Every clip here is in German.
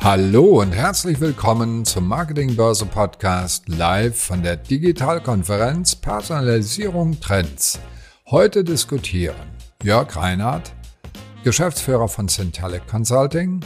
Hallo und herzlich willkommen zum Marketing Börse Podcast live von der Digitalkonferenz Personalisierung Trends. Heute diskutieren Jörg Reinhardt, Geschäftsführer von Syntelic Consulting,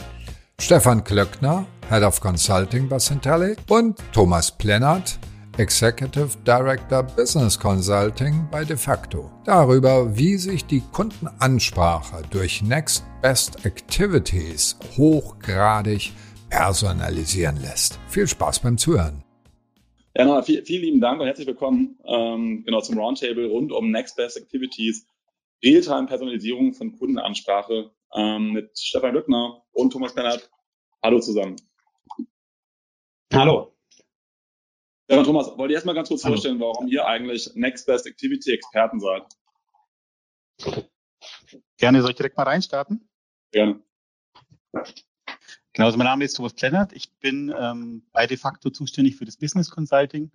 Stefan Klöckner, Head of Consulting bei Syntelic und Thomas Plennert, Executive Director Business Consulting bei DeFacto. Darüber, wie sich die Kundenansprache durch Next Best Activities hochgradig personalisieren lässt. Viel Spaß beim Zuhören. Ja, nochmal viel, vielen lieben Dank und herzlich willkommen ähm, genau zum Roundtable rund um Next Best Activities, Realtime-Personalisierung von Kundenansprache ähm, mit Stefan Glückner und Thomas Bernhard. Hallo zusammen. Hallo. Ja, Thomas, wollt ihr erstmal ganz kurz Hallo. vorstellen, warum ihr eigentlich Next Best Activity Experten seid? Gerne, soll ich direkt mal reinstarten? Gerne. Genau, also mein Name ist Thomas Plennert. Ich bin ähm, bei de facto zuständig für das Business Consulting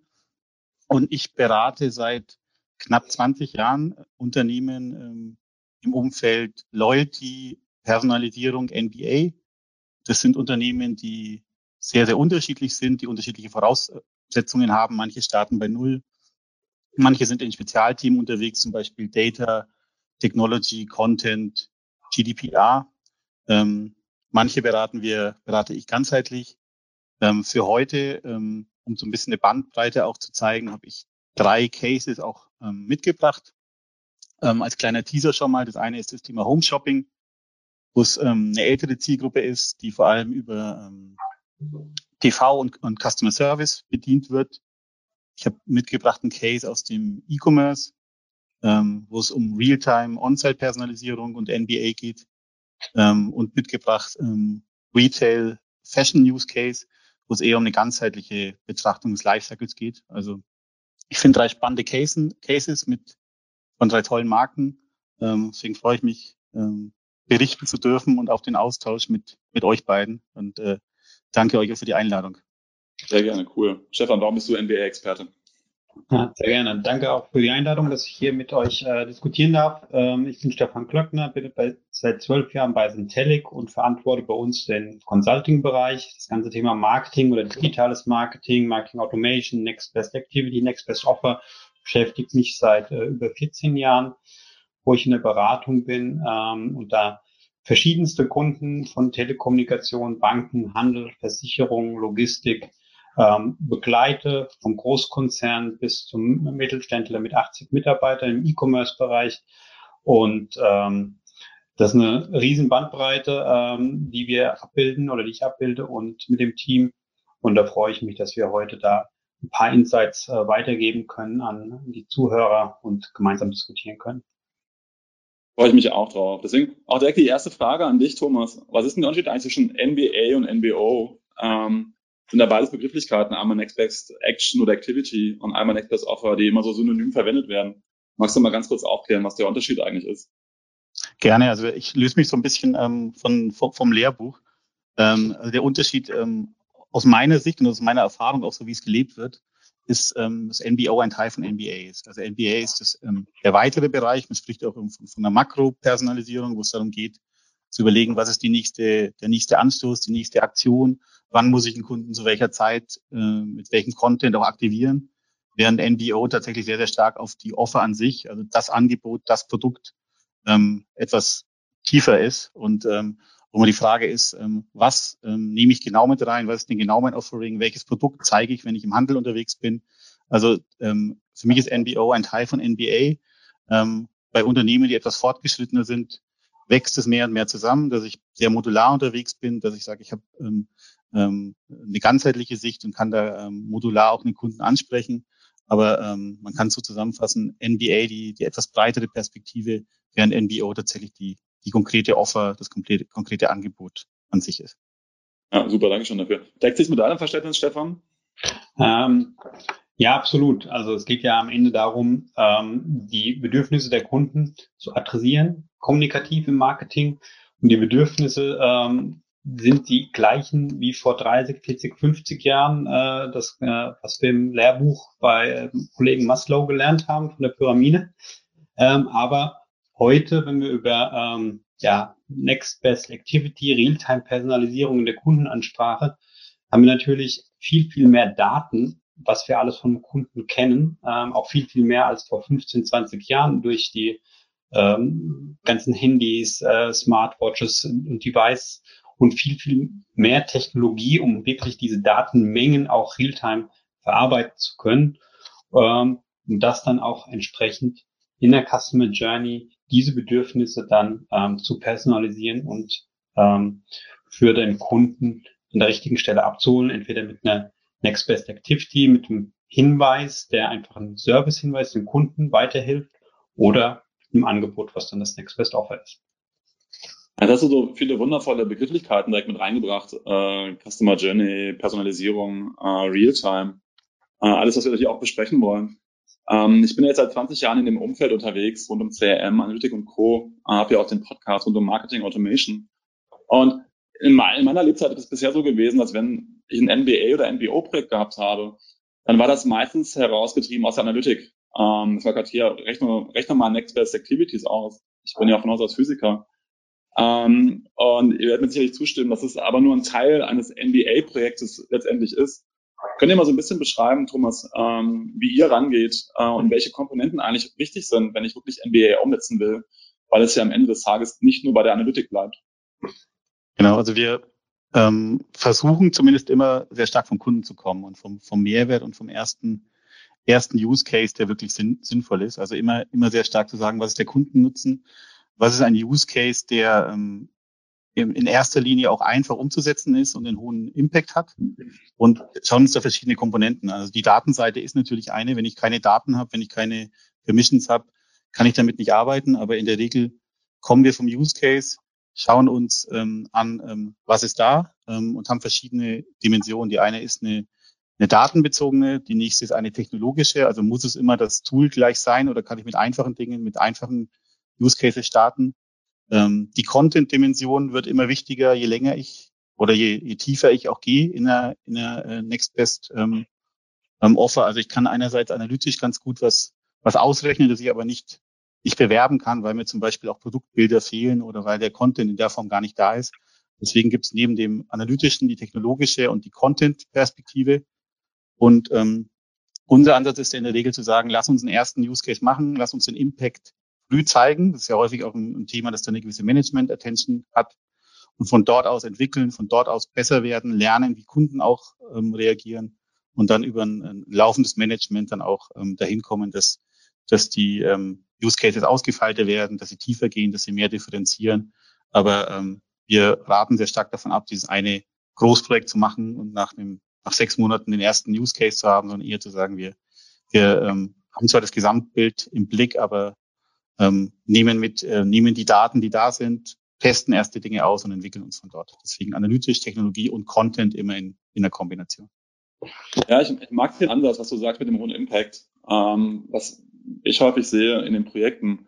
und ich berate seit knapp 20 Jahren Unternehmen ähm, im Umfeld Loyalty, Personalisierung, NBA. Das sind Unternehmen, die sehr, sehr unterschiedlich sind, die unterschiedliche Voraussetzungen haben. Manche starten bei Null. Manche sind in Spezialteam unterwegs, zum Beispiel Data, Technology, Content, GDPR. Ähm, manche beraten wir, berate ich ganzheitlich. Ähm, für heute, ähm, um so ein bisschen eine Bandbreite auch zu zeigen, habe ich drei Cases auch ähm, mitgebracht. Ähm, als kleiner Teaser schon mal. Das eine ist das Thema Home Shopping, wo es ähm, eine ältere Zielgruppe ist, die vor allem über TV und, und Customer Service bedient wird. Ich habe mitgebracht einen Case aus dem E-Commerce, ähm, wo es um Realtime On-Site-Personalisierung und NBA geht ähm, und mitgebracht ähm, Retail Fashion Use Case, wo es eher um eine ganzheitliche Betrachtung des Lifecycles geht. Also ich finde drei spannende Cases, Cases mit von drei tollen Marken. Ähm, deswegen freue ich mich, ähm, berichten zu dürfen und auf den Austausch mit, mit euch beiden. Und äh, danke euch für die Einladung. Sehr gerne, cool. Stefan, warum bist du NBA-Experte? Ja, sehr gerne. Danke auch für die Einladung, dass ich hier mit euch äh, diskutieren darf. Ähm, ich bin Stefan Klöckner, bin bei, seit zwölf Jahren bei Syntelic und verantworte bei uns den Consulting-Bereich, das ganze Thema Marketing oder digitales Marketing, Marketing Automation, Next Best Activity, Next Best Offer beschäftigt mich seit äh, über 14 Jahren, wo ich in der Beratung bin ähm, und da verschiedenste Kunden von Telekommunikation, Banken, Handel, Versicherung, Logistik ähm, begleite, vom Großkonzern bis zum Mittelständler mit 80 Mitarbeitern im E-Commerce-Bereich. Und ähm, das ist eine riesen Bandbreite, ähm, die wir abbilden oder die ich abbilde und mit dem Team. Und da freue ich mich, dass wir heute da ein paar Insights äh, weitergeben können an die Zuhörer und gemeinsam diskutieren können. Freue ich mich auch drauf. Deswegen auch direkt die erste Frage an dich, Thomas. Was ist denn der Unterschied eigentlich zwischen NBA und NBO? Ähm, sind da beides Begrifflichkeiten, einmal Next Best Action oder Activity und einmal Next Best Offer, die immer so synonym verwendet werden. Magst du mal ganz kurz aufklären, was der Unterschied eigentlich ist? Gerne, also ich löse mich so ein bisschen ähm, von, vom, Lehrbuch. Ähm, also der Unterschied ähm, aus meiner Sicht und aus meiner Erfahrung, auch so wie es gelebt wird, ist, ähm, dass NBO ein Teil von NBA ist. Also NBA ist das, ähm, der weitere Bereich, man spricht auch von, von einer Makro-Personalisierung, wo es darum geht, zu überlegen, was ist die nächste, der nächste Anstoß, die nächste Aktion, wann muss ich einen Kunden zu welcher Zeit äh, mit welchem Content auch aktivieren, während NBO tatsächlich sehr, sehr stark auf die Offer an sich, also das Angebot, das Produkt ähm, etwas tiefer ist. Und ähm, wo man die Frage ist, ähm, was ähm, nehme ich genau mit rein, was ist denn genau mein Offering, welches Produkt zeige ich, wenn ich im Handel unterwegs bin. Also ähm, für mich ist NBO ein Teil von NBA. Bei Unternehmen, die etwas fortgeschrittener sind, wächst es mehr und mehr zusammen, dass ich sehr modular unterwegs bin, dass ich sage, ich habe eine ganzheitliche Sicht und kann da modular auch den Kunden ansprechen. Aber ähm, man kann so zusammenfassen, NBA die, die etwas breitere Perspektive, während NBO tatsächlich die, die konkrete Offer, das konkrete, konkrete Angebot an sich ist. Ja, super, danke schon dafür. Deckt sich mit deinem Verständnis, Stefan? Ähm, ja, absolut. Also es geht ja am Ende darum, ähm, die Bedürfnisse der Kunden zu adressieren, kommunikativ im Marketing. Und die Bedürfnisse ähm, sind die gleichen wie vor 30, 40, 50 Jahren, äh, das, äh, was wir im Lehrbuch bei äh, Kollegen Maslow gelernt haben von der Pyramide. Ähm, aber heute, wenn wir über ähm, ja, Next Best Activity, Realtime-Personalisierung in der Kundenansprache, haben wir natürlich viel, viel mehr Daten, was wir alles vom Kunden kennen, ähm, auch viel, viel mehr als vor 15, 20 Jahren durch die ähm, ganzen Handys, äh, Smartwatches und Device und viel, viel mehr Technologie, um wirklich diese Datenmengen auch real-time verarbeiten zu können, ähm, um das dann auch entsprechend in der Customer Journey diese Bedürfnisse dann ähm, zu personalisieren und ähm, für den Kunden an der richtigen Stelle abzuholen, entweder mit einer Next Best Activity, mit einem Hinweis, der einfach einen Service-Hinweis dem Kunden weiterhilft oder einem Angebot, was dann das Next Best Offer ist. Ja, das sind so viele wundervolle Begrifflichkeiten direkt mit reingebracht. Äh, Customer Journey, Personalisierung, äh, Realtime. Äh, alles, was wir natürlich auch besprechen wollen. Ähm, ich bin jetzt seit 20 Jahren in dem Umfeld unterwegs, rund um CRM, Analytik und Co. Äh, habe ja auch den Podcast rund um Marketing Automation. Und in, in meiner Lebzeit ist es bisher so gewesen, dass wenn ich ein MBA oder MBO-Projekt gehabt habe, dann war das meistens herausgetrieben aus der Analytik. Ähm, das war gerade hier, rechne, rechne mal Next Best Activities aus. Ich bin ja von Haus aus Physiker. Ähm, und ihr werdet mir sicherlich zustimmen, dass es aber nur ein Teil eines MBA-Projektes letztendlich ist. Könnt ihr mal so ein bisschen beschreiben, Thomas, ähm, wie ihr rangeht äh, und welche Komponenten eigentlich wichtig sind, wenn ich wirklich MBA umsetzen will, weil es ja am Ende des Tages nicht nur bei der Analytik bleibt. Genau, also wir ähm, versuchen zumindest immer sehr stark vom Kunden zu kommen und vom, vom Mehrwert und vom ersten, ersten Use Case, der wirklich sinn, sinnvoll ist. Also immer, immer sehr stark zu sagen, was ist der Kundennutzen, was ist ein Use Case, der ähm, in erster Linie auch einfach umzusetzen ist und einen hohen Impact hat. Und schauen uns da verschiedene Komponenten. Also die Datenseite ist natürlich eine. Wenn ich keine Daten habe, wenn ich keine Permissions habe, kann ich damit nicht arbeiten. Aber in der Regel kommen wir vom Use Case, schauen uns ähm, an, ähm, was ist da ähm, und haben verschiedene Dimensionen. Die eine ist eine, eine datenbezogene, die nächste ist eine technologische. Also muss es immer das Tool gleich sein oder kann ich mit einfachen Dingen, mit einfachen Use Cases starten? Ähm, die Content-Dimension wird immer wichtiger, je länger ich oder je, je tiefer ich auch gehe in der, in der äh, Next Best ähm, ähm, Offer. Also ich kann einerseits analytisch ganz gut was, was ausrechnen, das ich aber nicht, nicht bewerben kann, weil mir zum Beispiel auch Produktbilder fehlen oder weil der Content in der Form gar nicht da ist. Deswegen gibt es neben dem analytischen die technologische und die Content-Perspektive. Und ähm, unser Ansatz ist in der Regel zu sagen, lass uns einen ersten Use Case machen, lass uns den Impact früh zeigen. Das ist ja häufig auch ein, ein Thema, das dann eine gewisse Management-Attention hat. Und von dort aus entwickeln, von dort aus besser werden, lernen, wie Kunden auch ähm, reagieren und dann über ein, ein laufendes Management dann auch ähm, dahin kommen, dass, dass die ähm, Use Cases ausgefeilter werden, dass sie tiefer gehen, dass sie mehr differenzieren. Aber ähm, wir raten sehr stark davon ab, dieses eine Großprojekt zu machen und nach einem nach sechs Monaten den ersten Use Case zu haben, sondern eher zu sagen, wir, wir ähm, haben zwar das Gesamtbild im Blick, aber ähm, nehmen mit, äh, nehmen die Daten, die da sind, testen erste Dinge aus und entwickeln uns von dort. Deswegen analytisch, Technologie und Content immer in, in der Kombination. Ja, ich, ich mag den Ansatz, was du sagst mit dem hohen Impact. Ähm, was ich häufig sehe in den Projekten,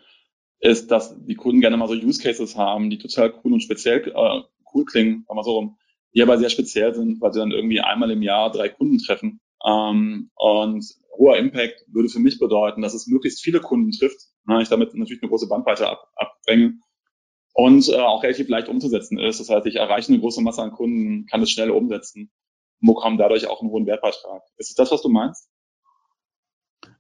ist, dass die Kunden gerne mal so Use Cases haben, die total cool und speziell äh, cool klingen, sagen wir so rum, die aber sehr speziell sind, weil sie dann irgendwie einmal im Jahr drei Kunden treffen. Ähm, und hoher Impact würde für mich bedeuten, dass es möglichst viele Kunden trifft, ne, ich damit natürlich eine große Bandbreite ab, abbringe und äh, auch relativ leicht umzusetzen ist. Das heißt, ich erreiche eine große Masse an Kunden, kann es schnell umsetzen und bekomme dadurch auch einen hohen Wertbeitrag. Ist das, was du meinst?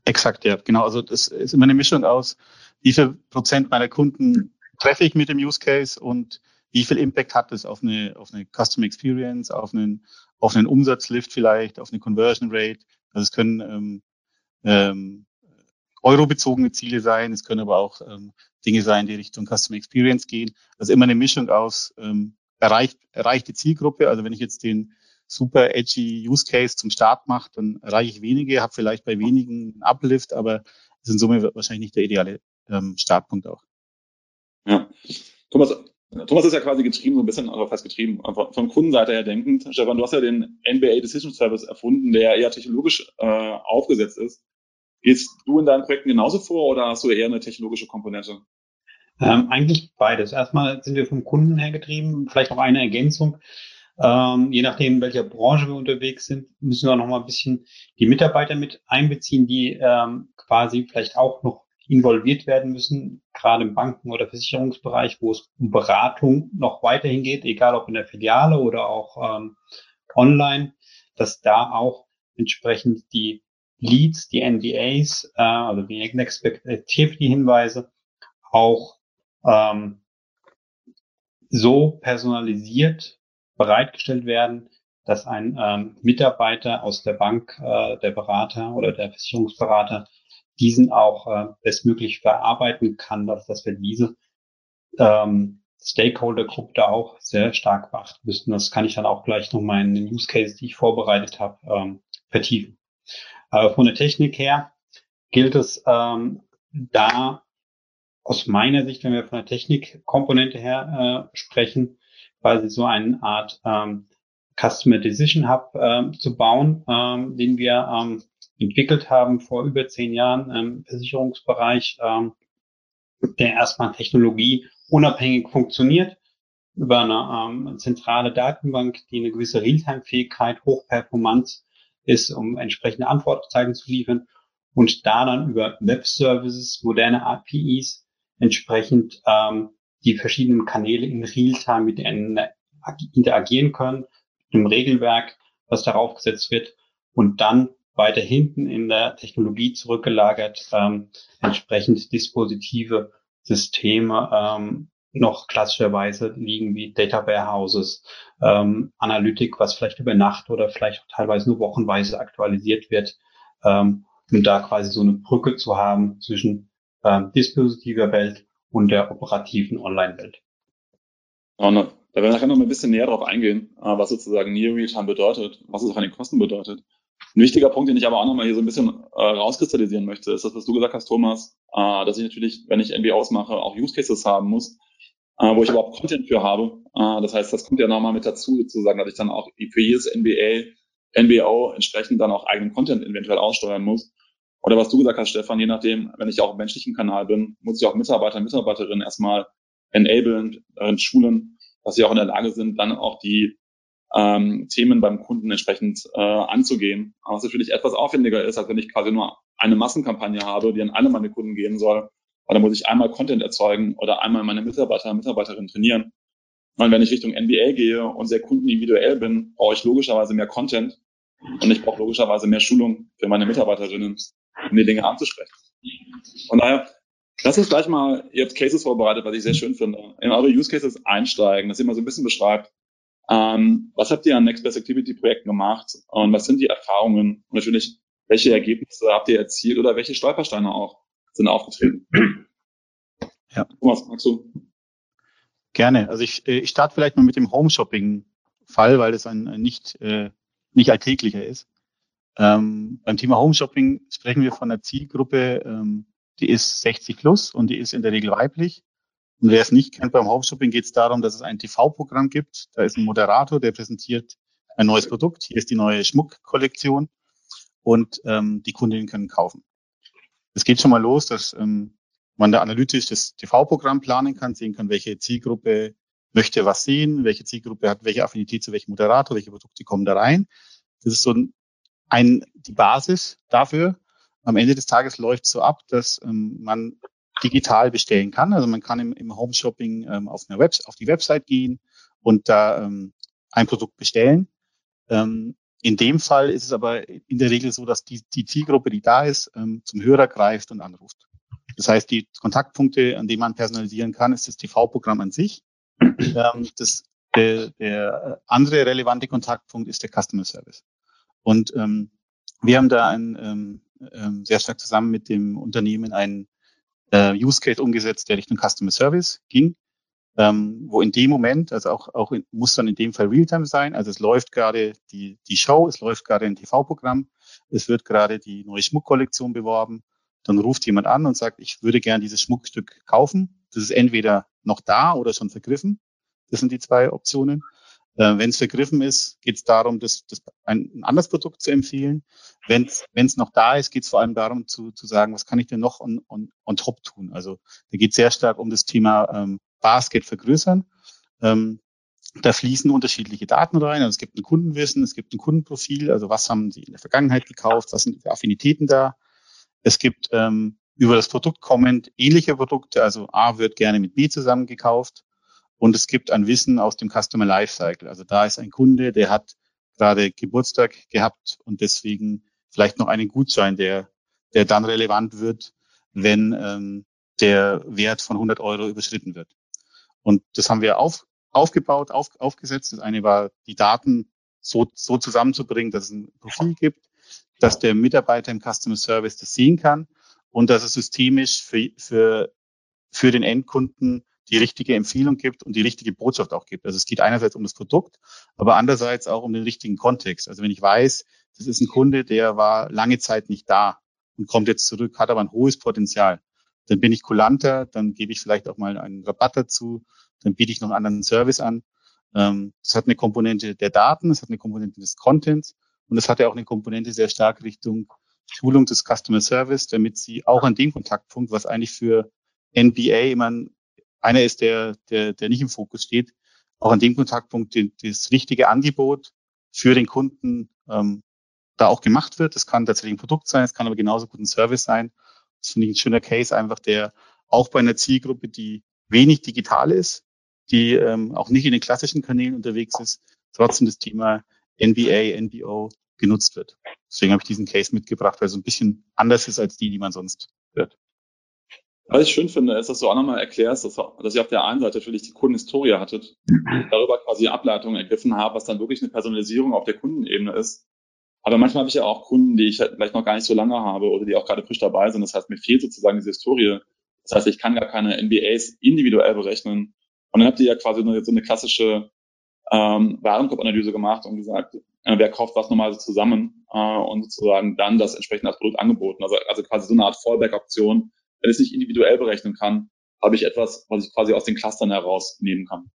Exakt, ja, genau. Also das ist immer eine Mischung aus, wie viel Prozent meiner Kunden treffe ich mit dem Use Case und wie viel Impact hat es auf eine, auf eine Custom Experience, auf einen, auf einen Umsatzlift vielleicht, auf eine Conversion Rate. Also es können ähm, ähm, eurobezogene Ziele sein, es können aber auch ähm, Dinge sein, die Richtung Customer Experience gehen. Also immer eine Mischung aus ähm, erreicht, erreichte Zielgruppe. Also wenn ich jetzt den super edgy Use Case zum Start mache, dann erreiche ich wenige, habe vielleicht bei wenigen einen Uplift, aber ist in Summe wahrscheinlich nicht der ideale ähm, Startpunkt auch. Ja. Thomas, Thomas ist ja quasi getrieben, so ein bisschen, also fast getrieben, von Kundenseite her denkend. Stefan, du hast ja den NBA Decision Service erfunden, der eher technologisch äh, aufgesetzt ist. Gehst du in deinen Projekten genauso vor oder hast du eher eine technologische Komponente? Ähm, eigentlich beides. Erstmal sind wir vom Kunden her getrieben, vielleicht auch eine Ergänzung. Ähm, je nachdem, in welcher Branche wir unterwegs sind, müssen wir noch mal ein bisschen die Mitarbeiter mit einbeziehen, die ähm, quasi vielleicht auch noch involviert werden müssen, gerade im Banken- oder Versicherungsbereich, wo es um Beratung noch weiterhin geht, egal ob in der Filiale oder auch ähm, online, dass da auch entsprechend die Leads, die NDAs, äh, also die Next Activity Hinweise auch ähm, so personalisiert bereitgestellt werden, dass ein ähm, Mitarbeiter aus der Bank, äh, der Berater oder der Versicherungsberater diesen auch äh, bestmöglich verarbeiten kann, dass, dass wir diese ähm, Stakeholder-Gruppe da auch sehr stark beachten müssen. Das kann ich dann auch gleich nochmal in den Use Cases, die ich vorbereitet habe, ähm, vertiefen. Aber von der Technik her gilt es ähm, da aus meiner Sicht, wenn wir von der Technikkomponente her äh, sprechen, quasi so eine Art ähm, Customer Decision Hub äh, zu bauen, ähm, den wir ähm, entwickelt haben vor über zehn Jahren im Versicherungsbereich, ähm, der erstmal Technologie unabhängig funktioniert über eine ähm, zentrale Datenbank, die eine gewisse Realtime-Fähigkeit, Hochperformance ist, um entsprechende Antwortzeichen zu liefern und da dann über Web-Services, moderne APIs entsprechend ähm, die verschiedenen Kanäle in Realtime miteinander interagieren können, im Regelwerk, was darauf gesetzt wird und dann weiter hinten in der Technologie zurückgelagert, ähm, entsprechend dispositive Systeme ähm, noch klassischerweise liegen wie Data Warehouses, ähm, Analytik, was vielleicht über Nacht oder vielleicht teilweise nur wochenweise aktualisiert wird, ähm, um da quasi so eine Brücke zu haben zwischen ähm, dispositiver Welt und der operativen Online-Welt. da werden wir nachher noch ein bisschen näher darauf eingehen, äh, was sozusagen Near Real-Time bedeutet, was es auch an den Kosten bedeutet. Ein wichtiger Punkt, den ich aber auch nochmal hier so ein bisschen äh, rauskristallisieren möchte, ist das, was du gesagt hast, Thomas, äh, dass ich natürlich, wenn ich NBOs mache, auch Use Cases haben muss, äh, wo ich überhaupt Content für habe. Äh, das heißt, das kommt ja nochmal mit dazu, sozusagen, dass ich dann auch für jedes NBA, NBO entsprechend dann auch eigenen Content eventuell aussteuern muss. Oder was du gesagt hast, Stefan, je nachdem, wenn ich auch im menschlichen Kanal bin, muss ich auch Mitarbeiter Mitarbeiterinnen erstmal enablen, darin schulen, dass sie auch in der Lage sind, dann auch die ähm, Themen beim Kunden entsprechend äh, anzugehen. Was natürlich etwas aufwendiger ist, als wenn ich quasi nur eine Massenkampagne habe, die an alle meine Kunden gehen soll. Weil dann muss ich einmal Content erzeugen oder einmal meine Mitarbeiter und Mitarbeiterinnen trainieren. Und wenn ich Richtung NBA gehe und sehr kundenindividuell bin, brauche ich logischerweise mehr Content und ich brauche logischerweise mehr Schulung für meine Mitarbeiterinnen, um die Dinge anzusprechen. Von daher, lass uns gleich mal, ihr habt Cases vorbereitet, was ich sehr schön finde, in eure Use Cases einsteigen, dass ihr mal so ein bisschen beschreibt, ähm, was habt ihr an Next Best Activity Projekten gemacht und was sind die Erfahrungen und natürlich, welche Ergebnisse habt ihr erzielt oder welche Stolpersteine auch sind aufgetreten? Ja. Thomas, magst du? Gerne. Also ich, äh, ich starte vielleicht mal mit dem Home Shopping Fall, weil das ein, ein nicht, äh, nicht alltäglicher ist. Ähm, beim Thema Home Shopping sprechen wir von einer Zielgruppe, ähm, die ist 60 plus und die ist in der Regel weiblich. Und wer es nicht kennt, beim Homeshopping geht es darum, dass es ein TV-Programm gibt. Da ist ein Moderator, der präsentiert ein neues Produkt. Hier ist die neue Schmuckkollektion und ähm, die Kundinnen können kaufen. Es geht schon mal los, dass ähm, man da analytisch das TV-Programm planen kann, sehen kann, welche Zielgruppe möchte was sehen, welche Zielgruppe hat welche Affinität zu welchem Moderator, welche Produkte kommen da rein. Das ist so ein, die Basis dafür. Am Ende des Tages läuft so ab, dass ähm, man digital bestellen kann. Also man kann im, im Home Shopping ähm, auf, auf die Website gehen und da ähm, ein Produkt bestellen. Ähm, in dem Fall ist es aber in der Regel so, dass die, die Zielgruppe, die da ist, ähm, zum Hörer greift und anruft. Das heißt, die Kontaktpunkte, an denen man personalisieren kann, ist das TV-Programm an sich. Ähm, das, der, der andere relevante Kontaktpunkt ist der Customer Service. Und ähm, wir haben da ein, ähm, ähm, sehr stark zusammen mit dem Unternehmen einen äh, Use Case umgesetzt, der Richtung Customer Service ging, ähm, wo in dem Moment, also auch, auch in, muss dann in dem Fall Realtime sein, also es läuft gerade die, die Show, es läuft gerade ein TV-Programm, es wird gerade die neue Schmuckkollektion beworben, dann ruft jemand an und sagt, ich würde gern dieses Schmuckstück kaufen. Das ist entweder noch da oder schon vergriffen. Das sind die zwei Optionen. Äh, Wenn es vergriffen ist, geht es darum, das, das ein, ein anderes Produkt zu empfehlen. Wenn es noch da ist, geht es vor allem darum zu, zu sagen, was kann ich denn noch on, on, on top tun? Also da geht sehr stark um das Thema ähm, Basket vergrößern. Ähm, da fließen unterschiedliche Daten rein. Also es gibt ein Kundenwissen, es gibt ein Kundenprofil, also was haben sie in der Vergangenheit gekauft, was sind die Affinitäten da. Es gibt ähm, über das Produkt kommend ähnliche Produkte, also A wird gerne mit B zusammen gekauft und es gibt ein Wissen aus dem Customer Lifecycle. Also da ist ein Kunde, der hat gerade Geburtstag gehabt und deswegen vielleicht noch einen Gutschein, der, der dann relevant wird, wenn ähm, der Wert von 100 Euro überschritten wird. Und das haben wir auf, aufgebaut, auf, aufgesetzt. Das eine war, die Daten so, so zusammenzubringen, dass es ein Profil gibt, dass der Mitarbeiter im Customer Service das sehen kann und dass es systemisch für, für, für den Endkunden die richtige Empfehlung gibt und die richtige Botschaft auch gibt. Also es geht einerseits um das Produkt, aber andererseits auch um den richtigen Kontext. Also wenn ich weiß, das ist ein Kunde, der war lange Zeit nicht da und kommt jetzt zurück, hat aber ein hohes Potenzial, dann bin ich kulanter, dann gebe ich vielleicht auch mal einen Rabatt dazu, dann biete ich noch einen anderen Service an. Ähm, das hat eine Komponente der Daten, es hat eine Komponente des Contents und es hat ja auch eine Komponente sehr stark Richtung Schulung des Customer Service, damit sie auch an dem Kontaktpunkt, was eigentlich für NBA immer einer ist, der, der, der nicht im Fokus steht, auch an dem Kontaktpunkt die, das richtige Angebot für den Kunden ähm, da auch gemacht wird. Das kann tatsächlich ein Produkt sein, es kann aber genauso gut ein Service sein. Das finde ich ein schöner Case, einfach der auch bei einer Zielgruppe, die wenig digital ist, die ähm, auch nicht in den klassischen Kanälen unterwegs ist, trotzdem das Thema NBA, NBO genutzt wird. Deswegen habe ich diesen Case mitgebracht, weil es ein bisschen anders ist als die, die man sonst hört. Was ich schön finde, ist, dass du auch nochmal erklärst, dass, dass ihr auf der einen Seite natürlich die Kundenhistorie hattet, darüber quasi Ableitungen ergriffen habt, was dann wirklich eine Personalisierung auf der Kundenebene ist. Aber manchmal habe ich ja auch Kunden, die ich halt vielleicht noch gar nicht so lange habe oder die auch gerade frisch dabei sind. Das heißt, mir fehlt sozusagen diese Historie. Das heißt, ich kann gar keine NBAs individuell berechnen. Und dann habt ihr ja quasi so eine, so eine klassische ähm, Warenkorbanalyse gemacht und gesagt, äh, wer kauft was nochmal zusammen äh, und sozusagen dann das entsprechend als Produkt angeboten. Also, also quasi so eine Art Fallback-Option. Wenn ich es nicht individuell berechnen kann, habe ich etwas, was ich quasi aus den Clustern herausnehmen kann.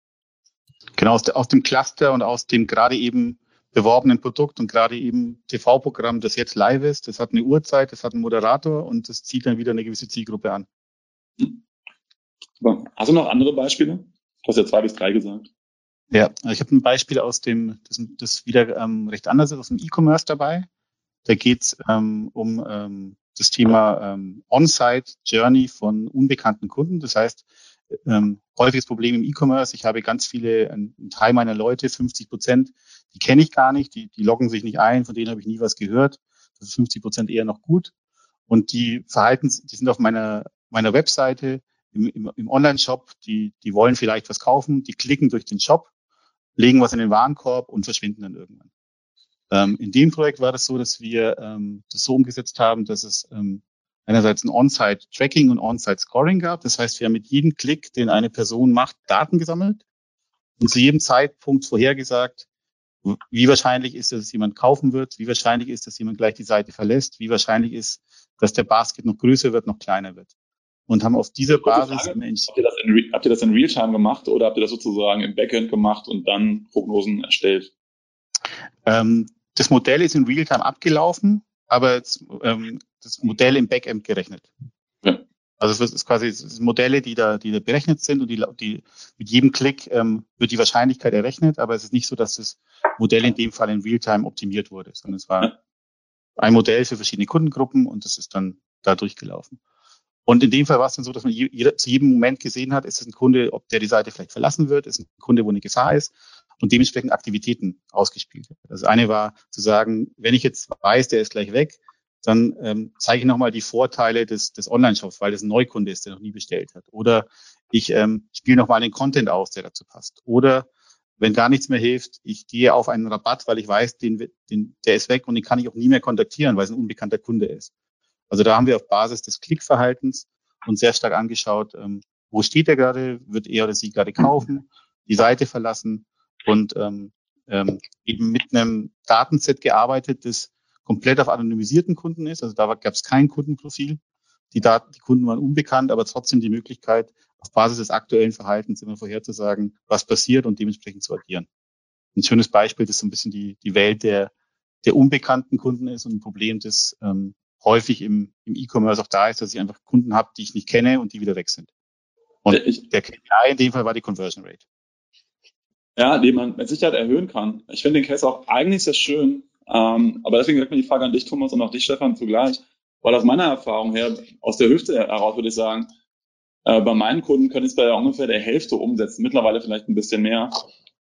Genau, aus, de, aus dem Cluster und aus dem gerade eben beworbenen Produkt und gerade eben TV-Programm, das jetzt live ist, das hat eine Uhrzeit, das hat einen Moderator und das zieht dann wieder eine gewisse Zielgruppe an. Super. Hast du noch andere Beispiele? Du hast ja zwei bis drei gesagt. Ja, ich habe ein Beispiel aus dem, das, das wieder ähm, recht anders ist, aus dem E-Commerce dabei. Da geht es ähm, um ähm, das Thema ähm, On-Site Journey von unbekannten Kunden. Das heißt, ähm, häufiges Problem im E-Commerce. Ich habe ganz viele, ein, Teil meiner Leute, 50 Prozent, die kenne ich gar nicht, die, die loggen sich nicht ein, von denen habe ich nie was gehört. Das ist 50 Prozent eher noch gut. Und die verhalten, die sind auf meiner, meiner Webseite, im, im, im Online-Shop, die, die wollen vielleicht was kaufen, die klicken durch den Shop, legen was in den Warenkorb und verschwinden dann irgendwann. Ähm, in dem Projekt war das so, dass wir ähm, das so umgesetzt haben, dass es ähm, einerseits ein On-Site-Tracking und On-Site-Scoring gab. Das heißt, wir haben mit jedem Klick, den eine Person macht, Daten gesammelt und zu jedem Zeitpunkt vorhergesagt, wie wahrscheinlich ist, dass jemand kaufen wird, wie wahrscheinlich ist, dass jemand gleich die Seite verlässt, wie wahrscheinlich ist, dass der Basket noch größer wird, noch kleiner wird. Und haben auf dieser Basis Frage, habt, ihr das in, habt ihr das in Realtime gemacht oder habt ihr das sozusagen im Backend gemacht und dann Prognosen erstellt? Ähm, das Modell ist in Realtime abgelaufen, aber jetzt, ähm, das Modell im Backend gerechnet. Ja. Also es ist quasi es ist Modelle, die da, die da berechnet sind und die, die mit jedem Klick ähm, wird die Wahrscheinlichkeit errechnet, aber es ist nicht so, dass das Modell in dem Fall in Realtime optimiert wurde, sondern es war ja. ein Modell für verschiedene Kundengruppen und das ist dann da durchgelaufen. Und in dem Fall war es dann so, dass man je, zu jedem Moment gesehen hat, ist es ein Kunde, ob der die Seite vielleicht verlassen wird, ist ein Kunde, wo eine Gefahr ist und dementsprechend Aktivitäten ausgespielt. Das eine war zu sagen, wenn ich jetzt weiß, der ist gleich weg, dann ähm, zeige ich nochmal die Vorteile des, des Online-Shops, weil das ein Neukunde ist, der noch nie bestellt hat. Oder ich ähm, spiele nochmal den Content aus, der dazu passt. Oder wenn gar nichts mehr hilft, ich gehe auf einen Rabatt, weil ich weiß, den, den, der ist weg und den kann ich auch nie mehr kontaktieren, weil es ein unbekannter Kunde ist. Also da haben wir auf Basis des Klickverhaltens uns sehr stark angeschaut, ähm, wo steht er gerade, wird er oder sie gerade kaufen, die Seite verlassen und ähm, ähm, eben mit einem Datenset gearbeitet, das komplett auf anonymisierten Kunden ist. Also da gab es kein Kundenprofil. Die Daten, die Kunden waren unbekannt, aber trotzdem die Möglichkeit, auf Basis des aktuellen Verhaltens immer vorherzusagen, was passiert und dementsprechend zu agieren. Ein schönes Beispiel, das so ein bisschen die, die Welt der, der unbekannten Kunden ist und ein Problem, das ähm, häufig im, im E-Commerce auch da ist, dass ich einfach Kunden habe, die ich nicht kenne und die wieder weg sind. Und ich, der KPI in dem Fall war die Conversion Rate. Ja, die man mit Sicherheit erhöhen kann. Ich finde den Case auch eigentlich sehr schön, ähm, aber deswegen direkt mal die Frage an dich, Thomas, und auch dich, Stefan, zugleich. Weil aus meiner Erfahrung her, aus der Hüfte heraus würde ich sagen, äh, bei meinen Kunden können es bei ungefähr der Hälfte umsetzen, mittlerweile vielleicht ein bisschen mehr.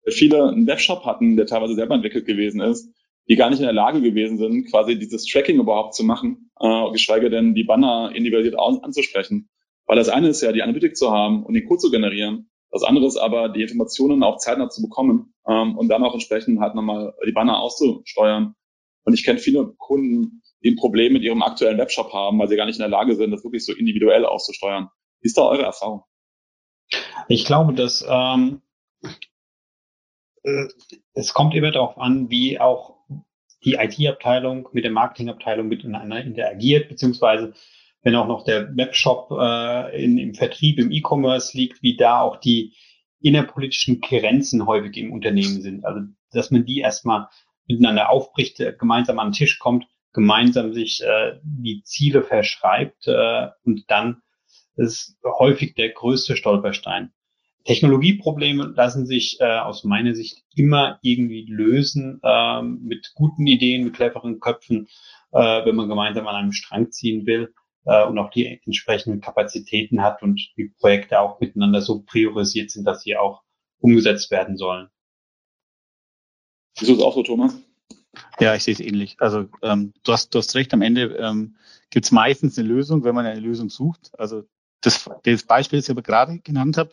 Viele einen Webshop hatten, der teilweise selber entwickelt gewesen ist, die gar nicht in der Lage gewesen sind, quasi dieses Tracking überhaupt zu machen, äh, geschweige denn die Banner individuell anzusprechen. Weil das eine ist ja, die Analytik zu haben und den Code zu generieren. Das andere ist aber, die Informationen auch zeitnah zu bekommen ähm, und dann auch entsprechend halt nochmal die Banner auszusteuern. Und ich kenne viele Kunden, die ein Problem mit ihrem aktuellen Webshop haben, weil sie gar nicht in der Lage sind, das wirklich so individuell auszusteuern. Wie ist da eure Erfahrung? Ich glaube, dass ähm, äh, es kommt immer darauf an, wie auch die IT-Abteilung mit der Marketingabteilung miteinander interagiert, beziehungsweise wenn auch noch der Webshop äh, in, im Vertrieb, im E-Commerce liegt, wie da auch die innerpolitischen Grenzen häufig im Unternehmen sind. Also dass man die erstmal miteinander aufbricht, äh, gemeinsam an den Tisch kommt, gemeinsam sich äh, die Ziele verschreibt äh, und dann ist häufig der größte Stolperstein. Technologieprobleme lassen sich äh, aus meiner Sicht immer irgendwie lösen äh, mit guten Ideen, mit cleveren Köpfen, äh, wenn man gemeinsam an einem Strang ziehen will äh, und auch die entsprechenden Kapazitäten hat und die Projekte auch miteinander so priorisiert sind, dass sie auch umgesetzt werden sollen. Siehst du es auch so, Thomas? Ja, ich sehe es ähnlich. Also ähm, du, hast, du hast recht, am Ende ähm, gibt es meistens eine Lösung, wenn man eine Lösung sucht. Also das, das Beispiel, das ich aber gerade genannt habe,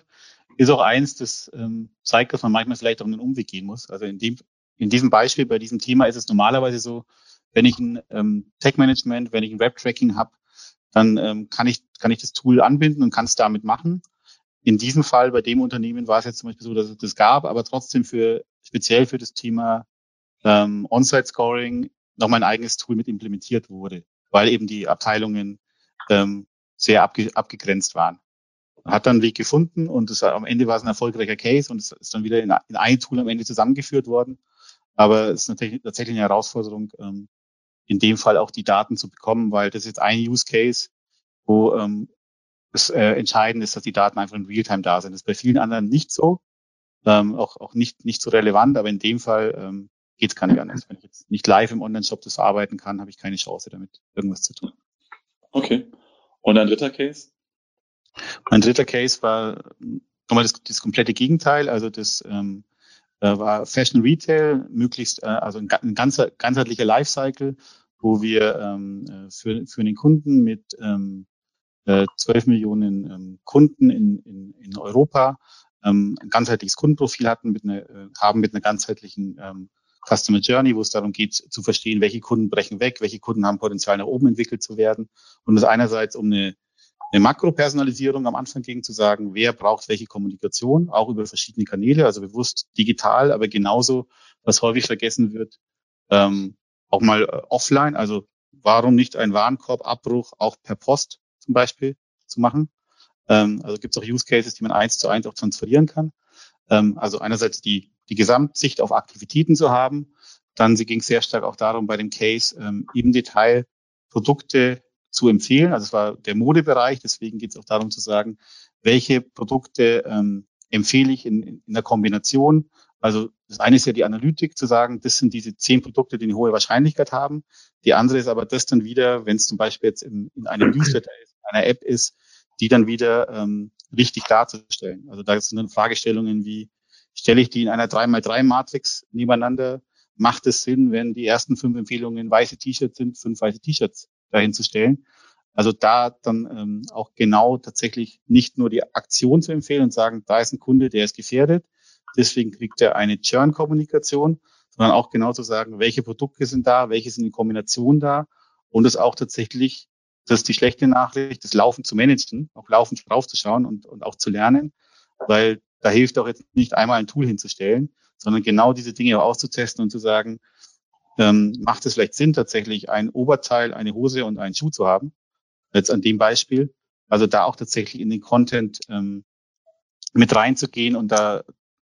ist auch eins, das ähm, zeigt, dass man manchmal vielleicht auch einen Umweg gehen muss. Also in, dem, in diesem Beispiel, bei diesem Thema ist es normalerweise so, wenn ich ein ähm, Tech-Management, wenn ich ein Web-Tracking habe, dann ähm, kann, ich, kann ich das Tool anbinden und kann es damit machen. In diesem Fall, bei dem Unternehmen, war es jetzt zum Beispiel so, dass es das gab, aber trotzdem für speziell für das Thema ähm, On-Site-Scoring nochmal ein eigenes Tool mit implementiert wurde, weil eben die Abteilungen ähm, sehr abge abgegrenzt waren. Hat dann einen Weg gefunden und es, am Ende war es ein erfolgreicher Case und es ist dann wieder in, in ein Tool am Ende zusammengeführt worden. Aber es ist natürlich tatsächlich eine Herausforderung, ähm, in dem Fall auch die Daten zu bekommen, weil das ist jetzt ein Use Case, wo ähm, es äh, entscheidend ist, dass die Daten einfach in Realtime da sind. Das ist bei vielen anderen nicht so, ähm, auch, auch nicht, nicht so relevant, aber in dem Fall ähm, geht es gar nicht anders. Wenn ich jetzt nicht live im Online-Shop das verarbeiten kann, habe ich keine Chance damit, irgendwas zu tun. Okay. Und ein dritter Case? Ein dritter Case war nochmal das, das komplette Gegenteil. Also das ähm, äh, war Fashion Retail, möglichst äh, also ein, ein ganzer, ganzheitlicher Lifecycle, wo wir ähm, äh, für, für den Kunden mit ähm, äh, 12 Millionen ähm, Kunden in, in, in Europa ähm, ein ganzheitliches Kundenprofil hatten, mit einer, äh, haben mit einer ganzheitlichen ähm, Customer Journey, wo es darum geht zu verstehen, welche Kunden brechen weg, welche Kunden haben Potenzial nach oben entwickelt zu werden. Und es einerseits um eine, eine Makropersonalisierung am Anfang ging, zu sagen, wer braucht welche Kommunikation, auch über verschiedene Kanäle, also bewusst digital, aber genauso, was häufig vergessen wird, ähm, auch mal äh, offline, also warum nicht ein Warenkorbabbruch auch per Post zum Beispiel zu machen. Ähm, also gibt es auch Use Cases, die man eins zu eins auch transferieren kann. Ähm, also einerseits die die Gesamtsicht auf Aktivitäten zu haben. Dann sie ging sehr stark auch darum, bei dem Case ähm, im Detail Produkte zu empfehlen. Also es war der Modebereich, deswegen geht es auch darum zu sagen, welche Produkte ähm, empfehle ich in, in der Kombination. Also das eine ist ja die Analytik, zu sagen, das sind diese zehn Produkte, die eine hohe Wahrscheinlichkeit haben. Die andere ist aber das dann wieder, wenn es zum Beispiel jetzt in, in einem Newsletter ist, in einer App ist, die dann wieder ähm, richtig darzustellen. Also da sind dann Fragestellungen wie, stelle ich die in einer 3x3-Matrix nebeneinander, macht es Sinn, wenn die ersten fünf Empfehlungen weiße T-Shirts sind, fünf weiße T-Shirts dahin zu stellen. Also da dann ähm, auch genau tatsächlich nicht nur die Aktion zu empfehlen und sagen, da ist ein Kunde, der ist gefährdet, deswegen kriegt er eine Churn-Kommunikation, sondern auch genau zu sagen, welche Produkte sind da, welche sind in Kombination da und es auch tatsächlich, das ist die schlechte Nachricht, das Laufen zu managen, auch laufend draufzuschauen und, und auch zu lernen, weil da hilft auch jetzt nicht einmal ein Tool hinzustellen, sondern genau diese Dinge auch auszutesten und zu sagen, ähm, macht es vielleicht Sinn, tatsächlich ein Oberteil, eine Hose und einen Schuh zu haben? Jetzt an dem Beispiel. Also da auch tatsächlich in den Content ähm, mit reinzugehen und da,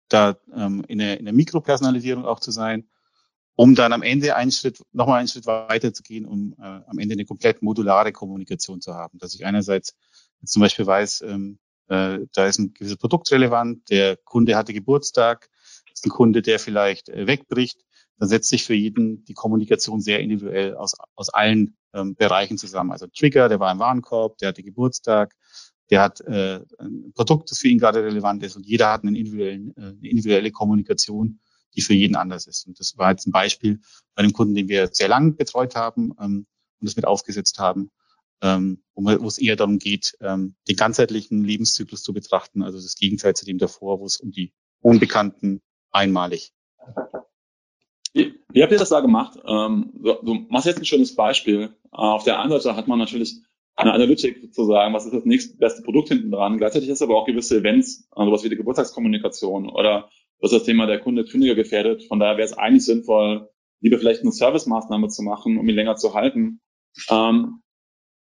da ähm, in, der, in der Mikropersonalisierung auch zu sein, um dann am Ende einen Schritt, nochmal einen Schritt weiter zu gehen, um äh, am Ende eine komplett modulare Kommunikation zu haben. Dass ich einerseits zum Beispiel weiß, ähm, äh, da ist ein gewisses Produkt relevant, der Kunde hatte Geburtstag, ist ein Kunde, der vielleicht äh, wegbricht. dann setzt sich für jeden die Kommunikation sehr individuell aus, aus allen ähm, Bereichen zusammen. Also Trigger, der war im Warenkorb, der hatte Geburtstag, der hat äh, ein Produkt, das für ihn gerade relevant ist und jeder hat einen individuellen, äh, eine individuelle Kommunikation, die für jeden anders ist. Und das war jetzt ein Beispiel bei einem Kunden, den wir sehr lange betreut haben ähm, und das mit aufgesetzt haben, ähm, wo es eher darum geht, ähm, den ganzheitlichen Lebenszyklus zu betrachten, also das Gegenteil zu dem davor, wo es um die Unbekannten einmalig wie, wie habt ihr das da gemacht? Ähm, du, du machst jetzt ein schönes Beispiel. Äh, auf der einen Seite hat man natürlich eine Analytik sozusagen, was ist das nächstbeste Produkt hinten dran. Gleichzeitig ist aber auch gewisse Events, also was wie die Geburtstagskommunikation oder was das Thema der Kunde Kündiger gefährdet. Von daher wäre es eigentlich sinnvoll, lieber vielleicht eine Servicemaßnahme zu machen, um ihn länger zu halten. Ähm,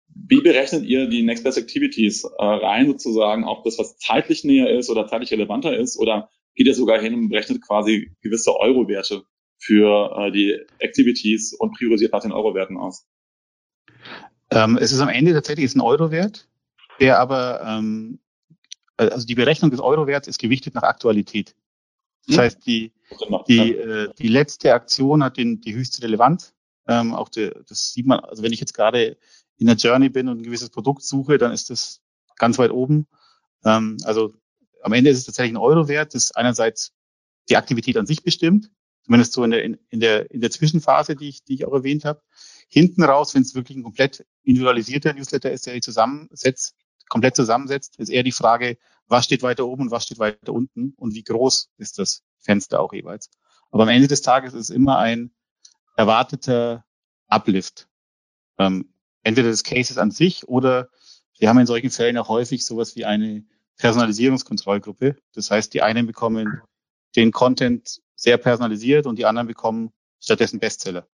wie berechnet ihr die Next Best Activities äh, rein sozusagen, ob das was zeitlich näher ist oder zeitlich relevanter ist oder geht ihr sogar hin und berechnet quasi gewisse Euro-Werte? für äh, die Activities und priorisiert nach den Euro-Werten aus? Ähm, es ist am Ende tatsächlich ein Euro-Wert, der aber, ähm, äh, also die Berechnung des Euro-Werts ist gewichtet nach Aktualität. Das hm. heißt, die, die, äh, die letzte Aktion hat den, die höchste Relevanz. Ähm, auch die, das sieht man, also wenn ich jetzt gerade in der Journey bin und ein gewisses Produkt suche, dann ist das ganz weit oben. Ähm, also am Ende ist es tatsächlich ein Euro-Wert, das einerseits die Aktivität an sich bestimmt, Zumindest so in der, in, in der, in der Zwischenphase, die ich, die ich auch erwähnt habe. Hinten raus, wenn es wirklich ein komplett individualisierter Newsletter ist, der sich zusammensetzt, komplett zusammensetzt, ist eher die Frage, was steht weiter oben und was steht weiter unten und wie groß ist das Fenster auch jeweils. Aber am Ende des Tages ist es immer ein erwarteter Uplift. Ähm, entweder des Cases an sich oder wir haben in solchen Fällen auch häufig sowas wie eine Personalisierungskontrollgruppe. Das heißt, die einen bekommen den Content sehr personalisiert und die anderen bekommen stattdessen Bestseller.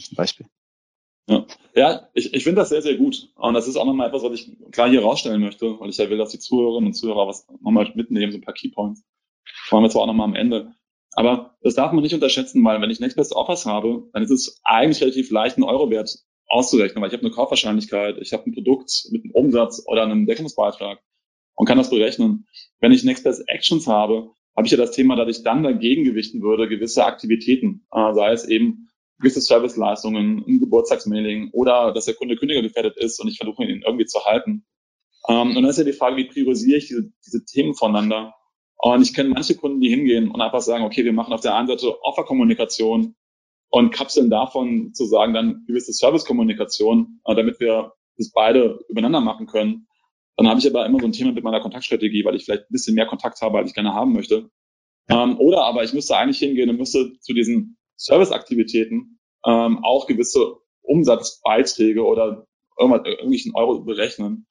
Zum Beispiel. Ja, ich, ich finde das sehr, sehr gut. Und das ist auch nochmal etwas, was ich klar hier rausstellen möchte, weil ich ja will, dass die Zuhörerinnen und Zuhörer was nochmal mitnehmen, so ein paar Keypoints. Machen wir zwar auch nochmal am Ende. Aber das darf man nicht unterschätzen, weil wenn ich Next Best Offers habe, dann ist es eigentlich relativ leicht, einen Eurowert auszurechnen, weil ich habe eine Kaufwahrscheinlichkeit, ich habe ein Produkt mit einem Umsatz oder einem Deckungsbeitrag und kann das berechnen. Wenn ich Next Best Actions habe, habe ich ja das Thema, dass ich dann dagegen gewichten würde, gewisse Aktivitäten, äh, sei es eben gewisse Serviceleistungen, ein Geburtstagsmailing oder dass der Kunde Kündiger gefährdet ist und ich versuche ihn irgendwie zu halten. Ähm, und dann ist ja die Frage, wie priorisiere ich diese, diese Themen voneinander? Und ich kenne manche Kunden, die hingehen und einfach sagen, okay, wir machen auf der einen Seite Offerkommunikation und kapseln davon zu sagen dann gewisse Servicekommunikation, äh, damit wir das beide übereinander machen können. Dann habe ich aber immer so ein Thema mit meiner Kontaktstrategie, weil ich vielleicht ein bisschen mehr Kontakt habe, als ich gerne haben möchte. Ähm, oder aber ich müsste eigentlich hingehen und müsste zu diesen Serviceaktivitäten ähm, auch gewisse Umsatzbeiträge oder irgendwas, irgendwelchen Euro berechnen.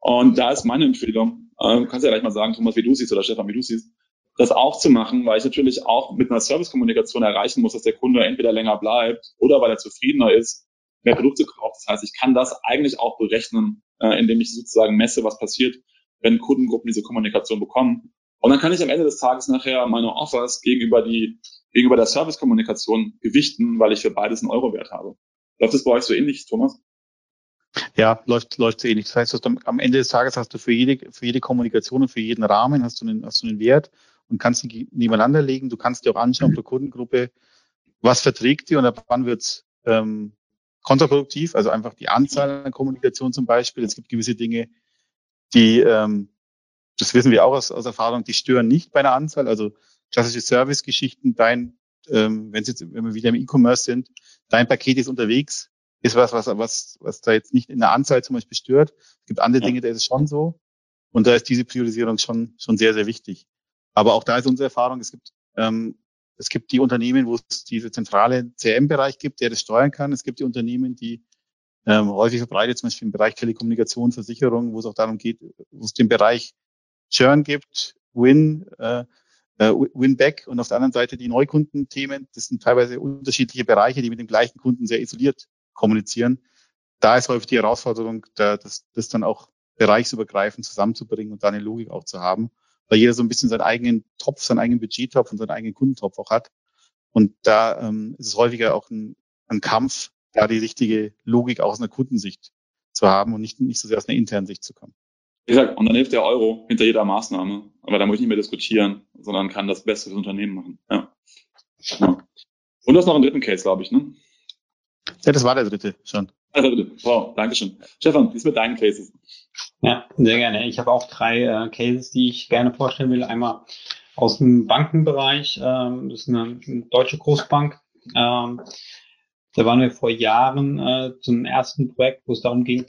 Und da ist meine Empfehlung, äh, kannst ja gleich mal sagen, Thomas, wie du siehst oder Stefan, wie du siehst, das auch zu machen, weil ich natürlich auch mit einer Servicekommunikation erreichen muss, dass der Kunde entweder länger bleibt oder weil er zufriedener ist, mehr Produkte kauft. Das heißt, ich kann das eigentlich auch berechnen, äh, indem ich sozusagen messe, was passiert, wenn Kundengruppen diese Kommunikation bekommen. Und dann kann ich am Ende des Tages nachher meine Offers gegenüber die gegenüber der Servicekommunikation gewichten, weil ich für beides einen Euro-Wert habe. Läuft das bei euch so ähnlich, Thomas? Ja, läuft, läuft so ähnlich. Das heißt, du, am Ende des Tages hast du für jede, für jede Kommunikation und für jeden Rahmen hast du einen, hast du einen Wert und kannst die nebeneinander legen. Du kannst dir auch anschauen, pro Kundengruppe, was verträgt die und ab wann wird's ähm, kontraproduktiv, also einfach die Anzahl an Kommunikation zum Beispiel. Es gibt gewisse Dinge, die, ähm, das wissen wir auch aus, aus Erfahrung, die stören nicht bei einer Anzahl. Also klassische Service-Geschichten, dein, ähm, wenn, jetzt, wenn wir wieder im E-Commerce sind, dein Paket ist unterwegs, ist was, was, was, was da jetzt nicht in der Anzahl zum Beispiel stört. Es gibt andere Dinge, da ist es schon so. Und da ist diese Priorisierung schon, schon sehr, sehr wichtig. Aber auch da ist unsere Erfahrung, es gibt ähm, es gibt die Unternehmen, wo es diese zentrale CRM-Bereich gibt, der das steuern kann. Es gibt die Unternehmen, die ähm, häufig verbreitet, zum Beispiel im Bereich Telekommunikation, Versicherung, wo es auch darum geht, wo es den Bereich Churn gibt, Win, äh, äh, Win-Back und auf der anderen Seite die Neukundenthemen. Das sind teilweise unterschiedliche Bereiche, die mit dem gleichen Kunden sehr isoliert kommunizieren. Da ist häufig die Herausforderung, da, das, das dann auch bereichsübergreifend zusammenzubringen und da eine Logik auch zu haben weil jeder so ein bisschen seinen eigenen Topf, seinen eigenen Budgettopf und seinen eigenen Kundentopf auch hat. Und da ähm, ist es häufiger auch ein, ein Kampf, da die richtige Logik auch aus einer Kundensicht zu haben und nicht, nicht so sehr aus einer internen Sicht zu kommen. Wie gesagt, und dann hilft der Euro hinter jeder Maßnahme. Aber da muss ich nicht mehr diskutieren, sondern kann das Beste fürs Unternehmen machen. Ja. ja. Und du hast noch einen dritten Case, glaube ich, ne? Ja, das war der dritte schon. Wow, Dankeschön. Stefan, wie ist mit deinen Cases? Ja, sehr gerne. Ich habe auch drei äh, Cases, die ich gerne vorstellen will. Einmal aus dem Bankenbereich. Ähm, das ist eine, eine deutsche Großbank. Ähm, da waren wir vor Jahren äh, zum ersten Projekt, wo es darum ging,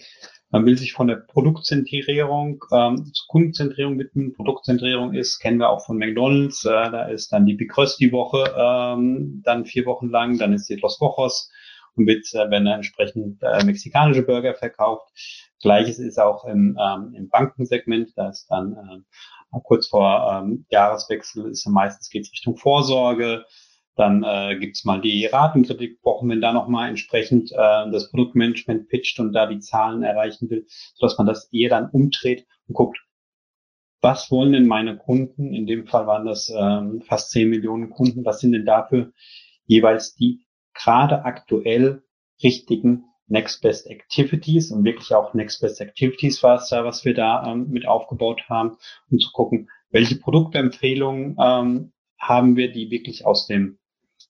man will sich von der Produktzentrierung ähm, zur Kundenzentrierung widmen. Produktzentrierung ist, kennen wir auch von McDonalds. Äh, da ist dann die Big Krusty Woche, ähm, dann vier Wochen lang, dann ist die Los Wochos und wird, äh, werden entsprechend äh, mexikanische Burger verkauft. Gleiches ist auch im, ähm, im Bankensegment, da ist dann äh, kurz vor ähm, Jahreswechsel ist meistens geht es Richtung Vorsorge. Dann äh, gibt mal die Ratenkritikwochen, wenn da nochmal entsprechend äh, das Produktmanagement pitcht und da die Zahlen erreichen will, sodass man das eher dann umdreht und guckt, was wollen denn meine Kunden? In dem Fall waren das ähm, fast 10 Millionen Kunden. Was sind denn dafür jeweils die gerade aktuell richtigen Next Best Activities und wirklich auch Next Best Activities war es da, was wir da ähm, mit aufgebaut haben, um zu gucken, welche Produktempfehlungen ähm, haben wir, die wirklich aus dem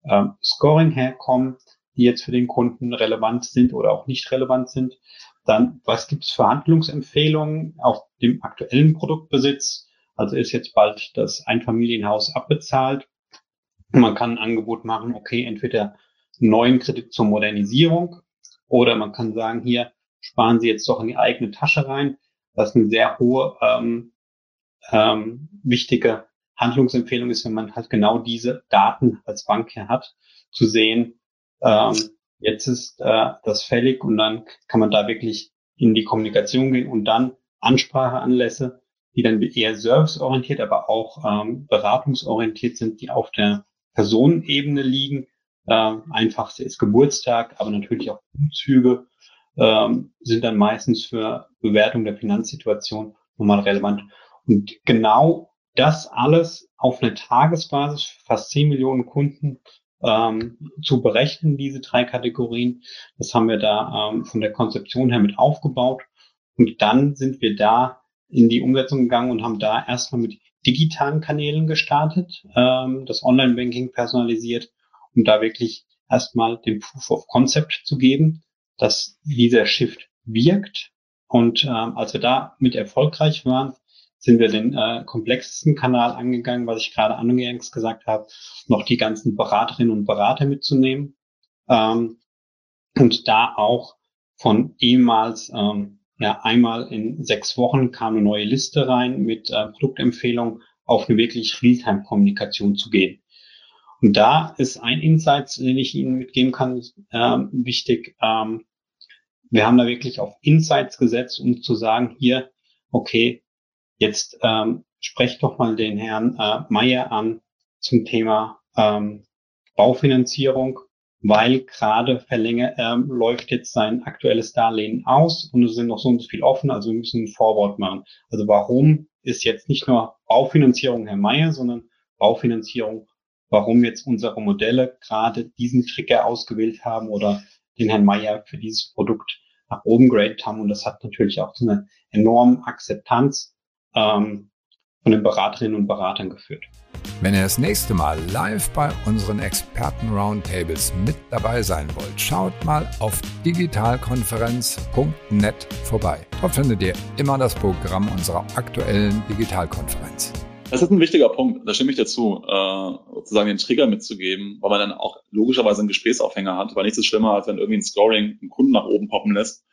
ähm, Scoring herkommen, die jetzt für den Kunden relevant sind oder auch nicht relevant sind. Dann, was gibt es für Handlungsempfehlungen auf dem aktuellen Produktbesitz? Also ist jetzt bald das Einfamilienhaus abbezahlt. Man kann ein Angebot machen, okay, entweder neuen Kredit zur Modernisierung oder man kann sagen, hier sparen Sie jetzt doch in die eigene Tasche rein. Das ist eine sehr hohe, ähm, ähm, wichtige Handlungsempfehlung ist, wenn man halt genau diese Daten als Bank hier hat, zu sehen, ähm, jetzt ist äh, das fällig und dann kann man da wirklich in die Kommunikation gehen und dann Anspracheanlässe, die dann eher serviceorientiert, aber auch ähm, beratungsorientiert sind, die auf der Personenebene liegen. Ähm, einfachste ist Geburtstag, aber natürlich auch Umzüge ähm, sind dann meistens für Bewertung der Finanzsituation nochmal relevant. Und genau das alles auf eine Tagesbasis für fast 10 Millionen Kunden ähm, zu berechnen, diese drei Kategorien. Das haben wir da ähm, von der Konzeption her mit aufgebaut. Und dann sind wir da in die Umsetzung gegangen und haben da erstmal mit digitalen Kanälen gestartet, ähm, das Online-Banking personalisiert, um da wirklich erstmal den Proof of Concept zu geben, dass dieser Shift wirkt. Und ähm, als wir da mit erfolgreich waren, sind wir den äh, komplexesten Kanal angegangen, was ich gerade anfangs gesagt habe, noch die ganzen Beraterinnen und Berater mitzunehmen ähm, und da auch von ehemals ähm, ja einmal in sechs Wochen kam eine neue Liste rein mit äh, Produktempfehlungen auf eine wirklich Realtime-Kommunikation zu gehen. Und da ist ein Insight, den ich Ihnen mitgeben kann, äh, wichtig. Ähm, wir haben da wirklich auf Insights gesetzt, um zu sagen, hier, okay, Jetzt ähm, sprecht doch mal den Herrn äh, Meyer an zum Thema ähm, Baufinanzierung, weil gerade verlängert ähm, läuft jetzt sein aktuelles Darlehen aus und es sind noch so und so viel offen, also wir müssen ein Vorwort machen. Also warum ist jetzt nicht nur Baufinanzierung Herr Meyer, sondern Baufinanzierung, warum jetzt unsere Modelle gerade diesen Trigger ausgewählt haben oder den Herrn Meyer für dieses Produkt nach oben graded haben. Und das hat natürlich auch so eine enorme Akzeptanz ähm, von den Beraterinnen und Beratern geführt. Wenn ihr das nächste Mal live bei unseren Experten-Roundtables mit dabei sein wollt, schaut mal auf digitalkonferenz.net vorbei. Dort findet ihr immer das Programm unserer aktuellen Digitalkonferenz. Das ist ein wichtiger Punkt, da stimme ich dazu, äh, sozusagen den Trigger mitzugeben, weil man dann auch logischerweise einen Gesprächsaufhänger hat, weil nichts ist schlimmer, als wenn irgendwie ein Scoring einen Kunden nach oben poppen lässt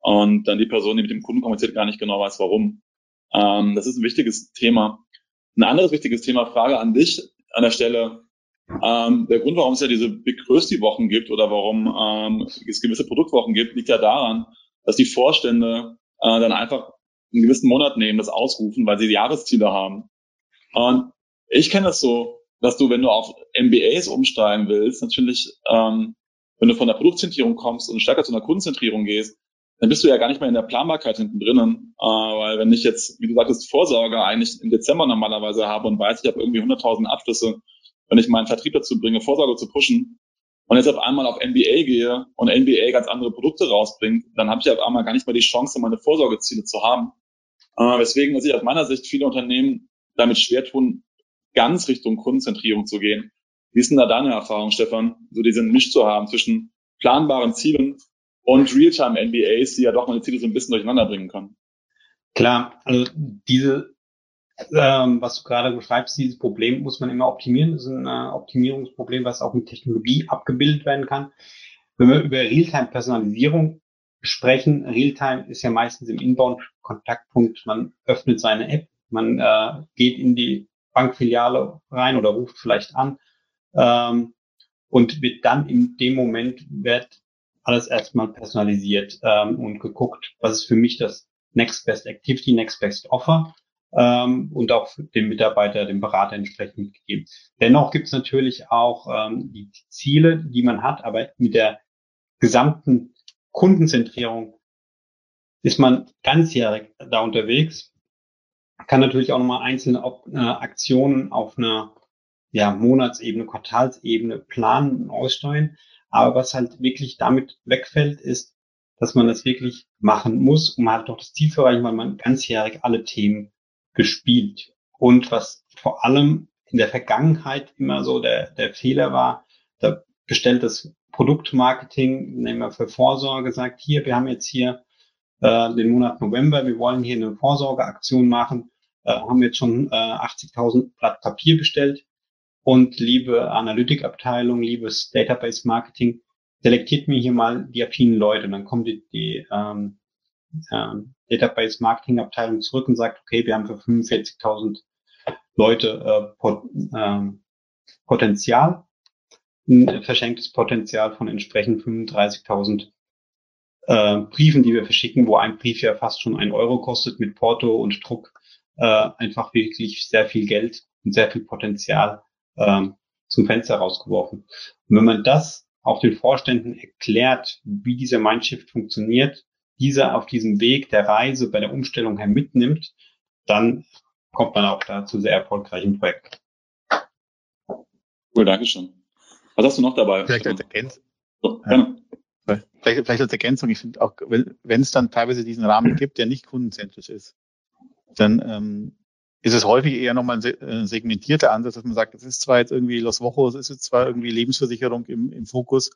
und dann die Person, die mit dem Kunden kommuniziert, gar nicht genau weiß, warum. Ähm, das ist ein wichtiges Thema. Ein anderes wichtiges Thema, Frage an dich an der Stelle. Ähm, der Grund, warum es ja diese Big Rösti Wochen gibt oder warum ähm, es gewisse Produktwochen gibt, liegt ja daran, dass die Vorstände äh, dann einfach einen gewissen Monat nehmen, das ausrufen, weil sie Jahresziele haben. Und ich kenne das so, dass du, wenn du auf MBAs umsteigen willst, natürlich, ähm, wenn du von der Produktzentrierung kommst und stärker zu einer Kundenzentrierung gehst, dann bist du ja gar nicht mehr in der Planbarkeit hinten drinnen. Äh, weil wenn ich jetzt, wie du sagtest, Vorsorge eigentlich im Dezember normalerweise habe und weiß, ich habe irgendwie 100.000 Abschlüsse, wenn ich meinen Vertrieb dazu bringe, Vorsorge zu pushen und jetzt auf einmal auf NBA gehe und NBA ganz andere Produkte rausbringt, dann habe ich auf einmal gar nicht mehr die Chance, meine Vorsorgeziele zu haben. Äh, weswegen muss ich aus meiner Sicht viele Unternehmen damit schwer tun, ganz Richtung Kundenzentrierung zu gehen. Wie ist denn da deine Erfahrung, Stefan, so diesen Misch zu haben zwischen planbaren Zielen und Realtime-NBAs, die ja doch meine Ziele so ein bisschen durcheinander bringen können? Klar, also diese, ähm, was du gerade beschreibst, dieses Problem muss man immer optimieren. Das ist ein äh, Optimierungsproblem, was auch mit Technologie abgebildet werden kann. Wenn wir über Realtime-Personalisierung sprechen, Realtime ist ja meistens im Inbound-Kontaktpunkt. Man öffnet seine App, man äh, geht in die Bankfiliale rein oder ruft vielleicht an ähm, und wird dann in dem Moment wird alles erstmal personalisiert ähm, und geguckt, was ist für mich das Next Best Activity, Next Best Offer ähm, und auch dem Mitarbeiter, dem Berater entsprechend mitgegeben. Dennoch gibt es natürlich auch ähm, die Ziele, die man hat, aber mit der gesamten Kundenzentrierung ist man ganzjährig da unterwegs, kann natürlich auch nochmal einzelne äh, Aktionen auf einer ja, Monatsebene, Quartalsebene planen und aussteuern. Aber was halt wirklich damit wegfällt, ist, dass man das wirklich machen muss, um halt doch das Ziel zu erreichen, weil man ganzjährig alle Themen gespielt. Und was vor allem in der Vergangenheit immer so der, der Fehler war, da bestellt das Produktmarketing, nehmen wir für Vorsorge, sagt hier, wir haben jetzt hier äh, den Monat November, wir wollen hier eine Vorsorgeaktion machen, äh, haben jetzt schon äh, 80.000 Blatt Papier bestellt und liebe Analytikabteilung, liebes Database Marketing, selektiert mir hier mal die affinen Leute. Und dann kommt die, die ähm, ähm, Database Marketing Abteilung zurück und sagt, okay, wir haben für 45.000 Leute äh, Pot, ähm, Potenzial, ein verschenktes Potenzial von entsprechend 35.000 äh, Briefen, die wir verschicken, wo ein Brief ja fast schon ein Euro kostet mit Porto und Druck, äh, einfach wirklich sehr viel Geld und sehr viel Potenzial ähm, zum Fenster rausgeworfen. Und wenn man das auch den Vorständen erklärt, wie dieser Mindshift funktioniert, dieser auf diesem Weg der Reise bei der Umstellung her mitnimmt, dann kommt man auch da zu sehr erfolgreichen Projekten. Cool, danke schön. Was hast du noch dabei? Vielleicht als Ergänzung. So, ja. Vielleicht, vielleicht als Ergänzung, ich finde auch, wenn es dann teilweise diesen Rahmen gibt, der nicht kundenzentrisch ist, dann ähm, ist es häufig eher nochmal ein äh, segmentierter Ansatz, dass man sagt, es ist zwar jetzt irgendwie Los Vojos, es ist zwar irgendwie Lebensversicherung im, im Fokus,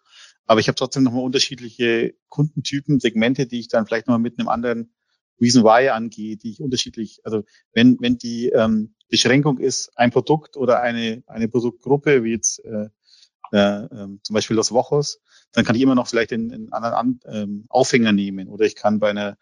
aber ich habe trotzdem nochmal unterschiedliche Kundentypen, Segmente, die ich dann vielleicht nochmal mit einem anderen Reason Why angehe, die ich unterschiedlich, also wenn, wenn die ähm, Beschränkung ist, ein Produkt oder eine, eine Produktgruppe, wie jetzt äh, äh, äh, zum Beispiel Los Vojos, dann kann ich immer noch vielleicht einen, einen anderen An, ähm, Aufhänger nehmen oder ich kann bei einer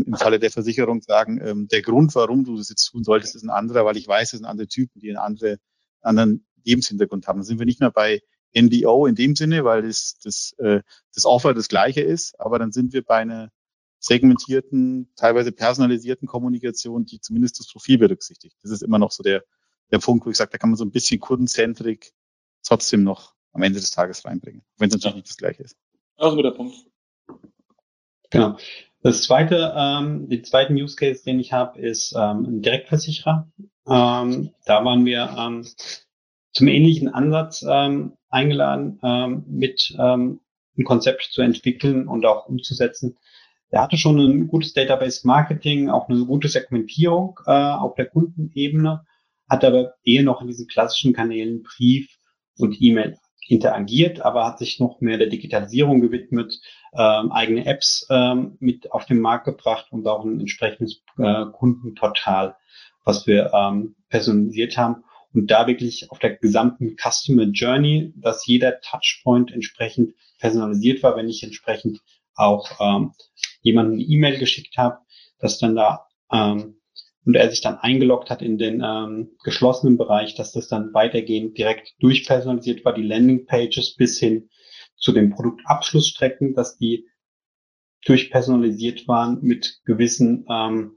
im Falle der Versicherung sagen, ähm, der Grund, warum du das jetzt tun solltest, ist ein anderer, weil ich weiß, es sind andere Typen, die einen andere, anderen Lebenshintergrund haben. Dann sind wir nicht mehr bei NBO in dem Sinne, weil das, das, äh, das Offer das gleiche ist, aber dann sind wir bei einer segmentierten, teilweise personalisierten Kommunikation, die zumindest das Profil berücksichtigt. Das ist immer noch so der, der Punkt, wo ich sage, da kann man so ein bisschen kundenzentrik trotzdem noch am Ende des Tages reinbringen, wenn es natürlich ja. nicht das gleiche ist. Das ist ein guter Punkt. Genau. Das zweite, ähm, den zweiten Use Case, den ich habe, ist ähm, ein Direktversicherer. Ähm, da waren wir ähm, zum ähnlichen Ansatz ähm, eingeladen, ähm, mit ähm, ein Konzept zu entwickeln und auch umzusetzen. Der hatte schon ein gutes Database Marketing, auch eine gute Segmentierung äh, auf der Kundenebene, hat aber eher noch in diesen klassischen Kanälen Brief und E-Mail interagiert, aber hat sich noch mehr der Digitalisierung gewidmet, ähm, eigene Apps ähm, mit auf den Markt gebracht und auch ein entsprechendes äh, Kundenportal, was wir ähm, personalisiert haben. Und da wirklich auf der gesamten Customer Journey, dass jeder Touchpoint entsprechend personalisiert war, wenn ich entsprechend auch ähm, jemanden eine E-Mail geschickt habe, dass dann da ähm, und er sich dann eingeloggt hat in den ähm, geschlossenen Bereich, dass das dann weitergehend direkt durchpersonalisiert war, die Landingpages bis hin zu den Produktabschlussstrecken, dass die durchpersonalisiert waren mit gewissen ähm,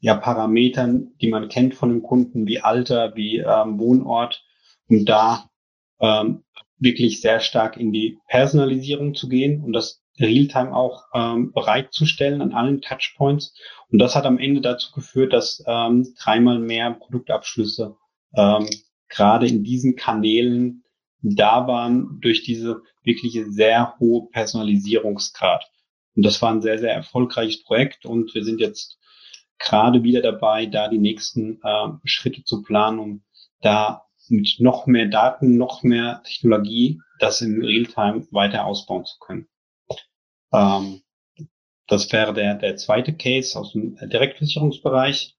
ja, Parametern, die man kennt von dem Kunden, wie Alter, wie ähm, Wohnort, um da ähm, wirklich sehr stark in die Personalisierung zu gehen und das Realtime auch ähm, bereitzustellen an allen Touchpoints. Und das hat am Ende dazu geführt, dass ähm, dreimal mehr Produktabschlüsse ähm, gerade in diesen Kanälen da waren durch diese wirkliche sehr hohe Personalisierungsgrad. Und das war ein sehr, sehr erfolgreiches Projekt und wir sind jetzt gerade wieder dabei, da die nächsten äh, Schritte zu planen, um da mit noch mehr Daten, noch mehr Technologie, das im Realtime weiter ausbauen zu können. Ähm, das wäre der, der zweite Case aus dem Direktversicherungsbereich.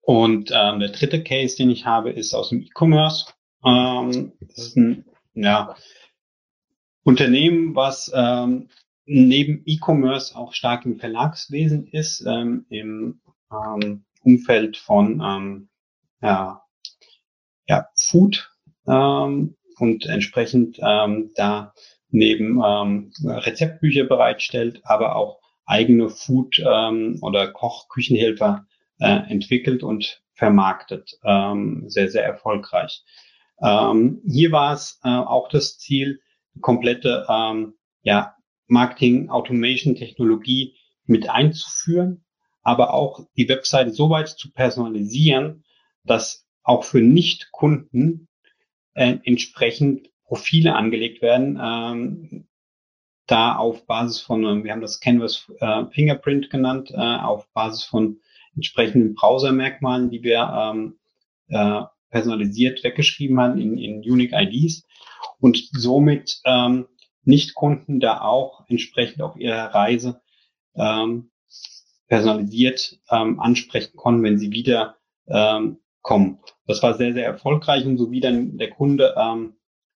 Und ähm, der dritte Case, den ich habe, ist aus dem E-Commerce. Ähm, das ist ein ja, Unternehmen, was ähm, neben E-Commerce auch stark im Verlagswesen ist, ähm, im ähm, Umfeld von ähm, ja, ja, Food ähm, und entsprechend ähm, da neben ähm, Rezeptbücher bereitstellt, aber auch eigene Food- ähm, oder Koch-Küchenhelfer äh, entwickelt und vermarktet. Ähm, sehr, sehr erfolgreich. Ähm, hier war es äh, auch das Ziel, komplette ähm, ja, Marketing Automation Technologie mit einzuführen, aber auch die Webseite so weit zu personalisieren, dass auch für Nicht-Kunden äh, entsprechend Profile angelegt werden, ähm, da auf Basis von, wir haben das Canvas äh, Fingerprint genannt, äh, auf Basis von entsprechenden Browsermerkmalen, die wir ähm, äh, personalisiert weggeschrieben haben in, in Unique IDs und somit ähm, Nicht-Kunden da auch entsprechend auf ihrer Reise ähm, personalisiert ähm, ansprechen konnten, wenn sie wieder ähm, kommen. Das war sehr, sehr erfolgreich und so wie dann der Kunde ähm,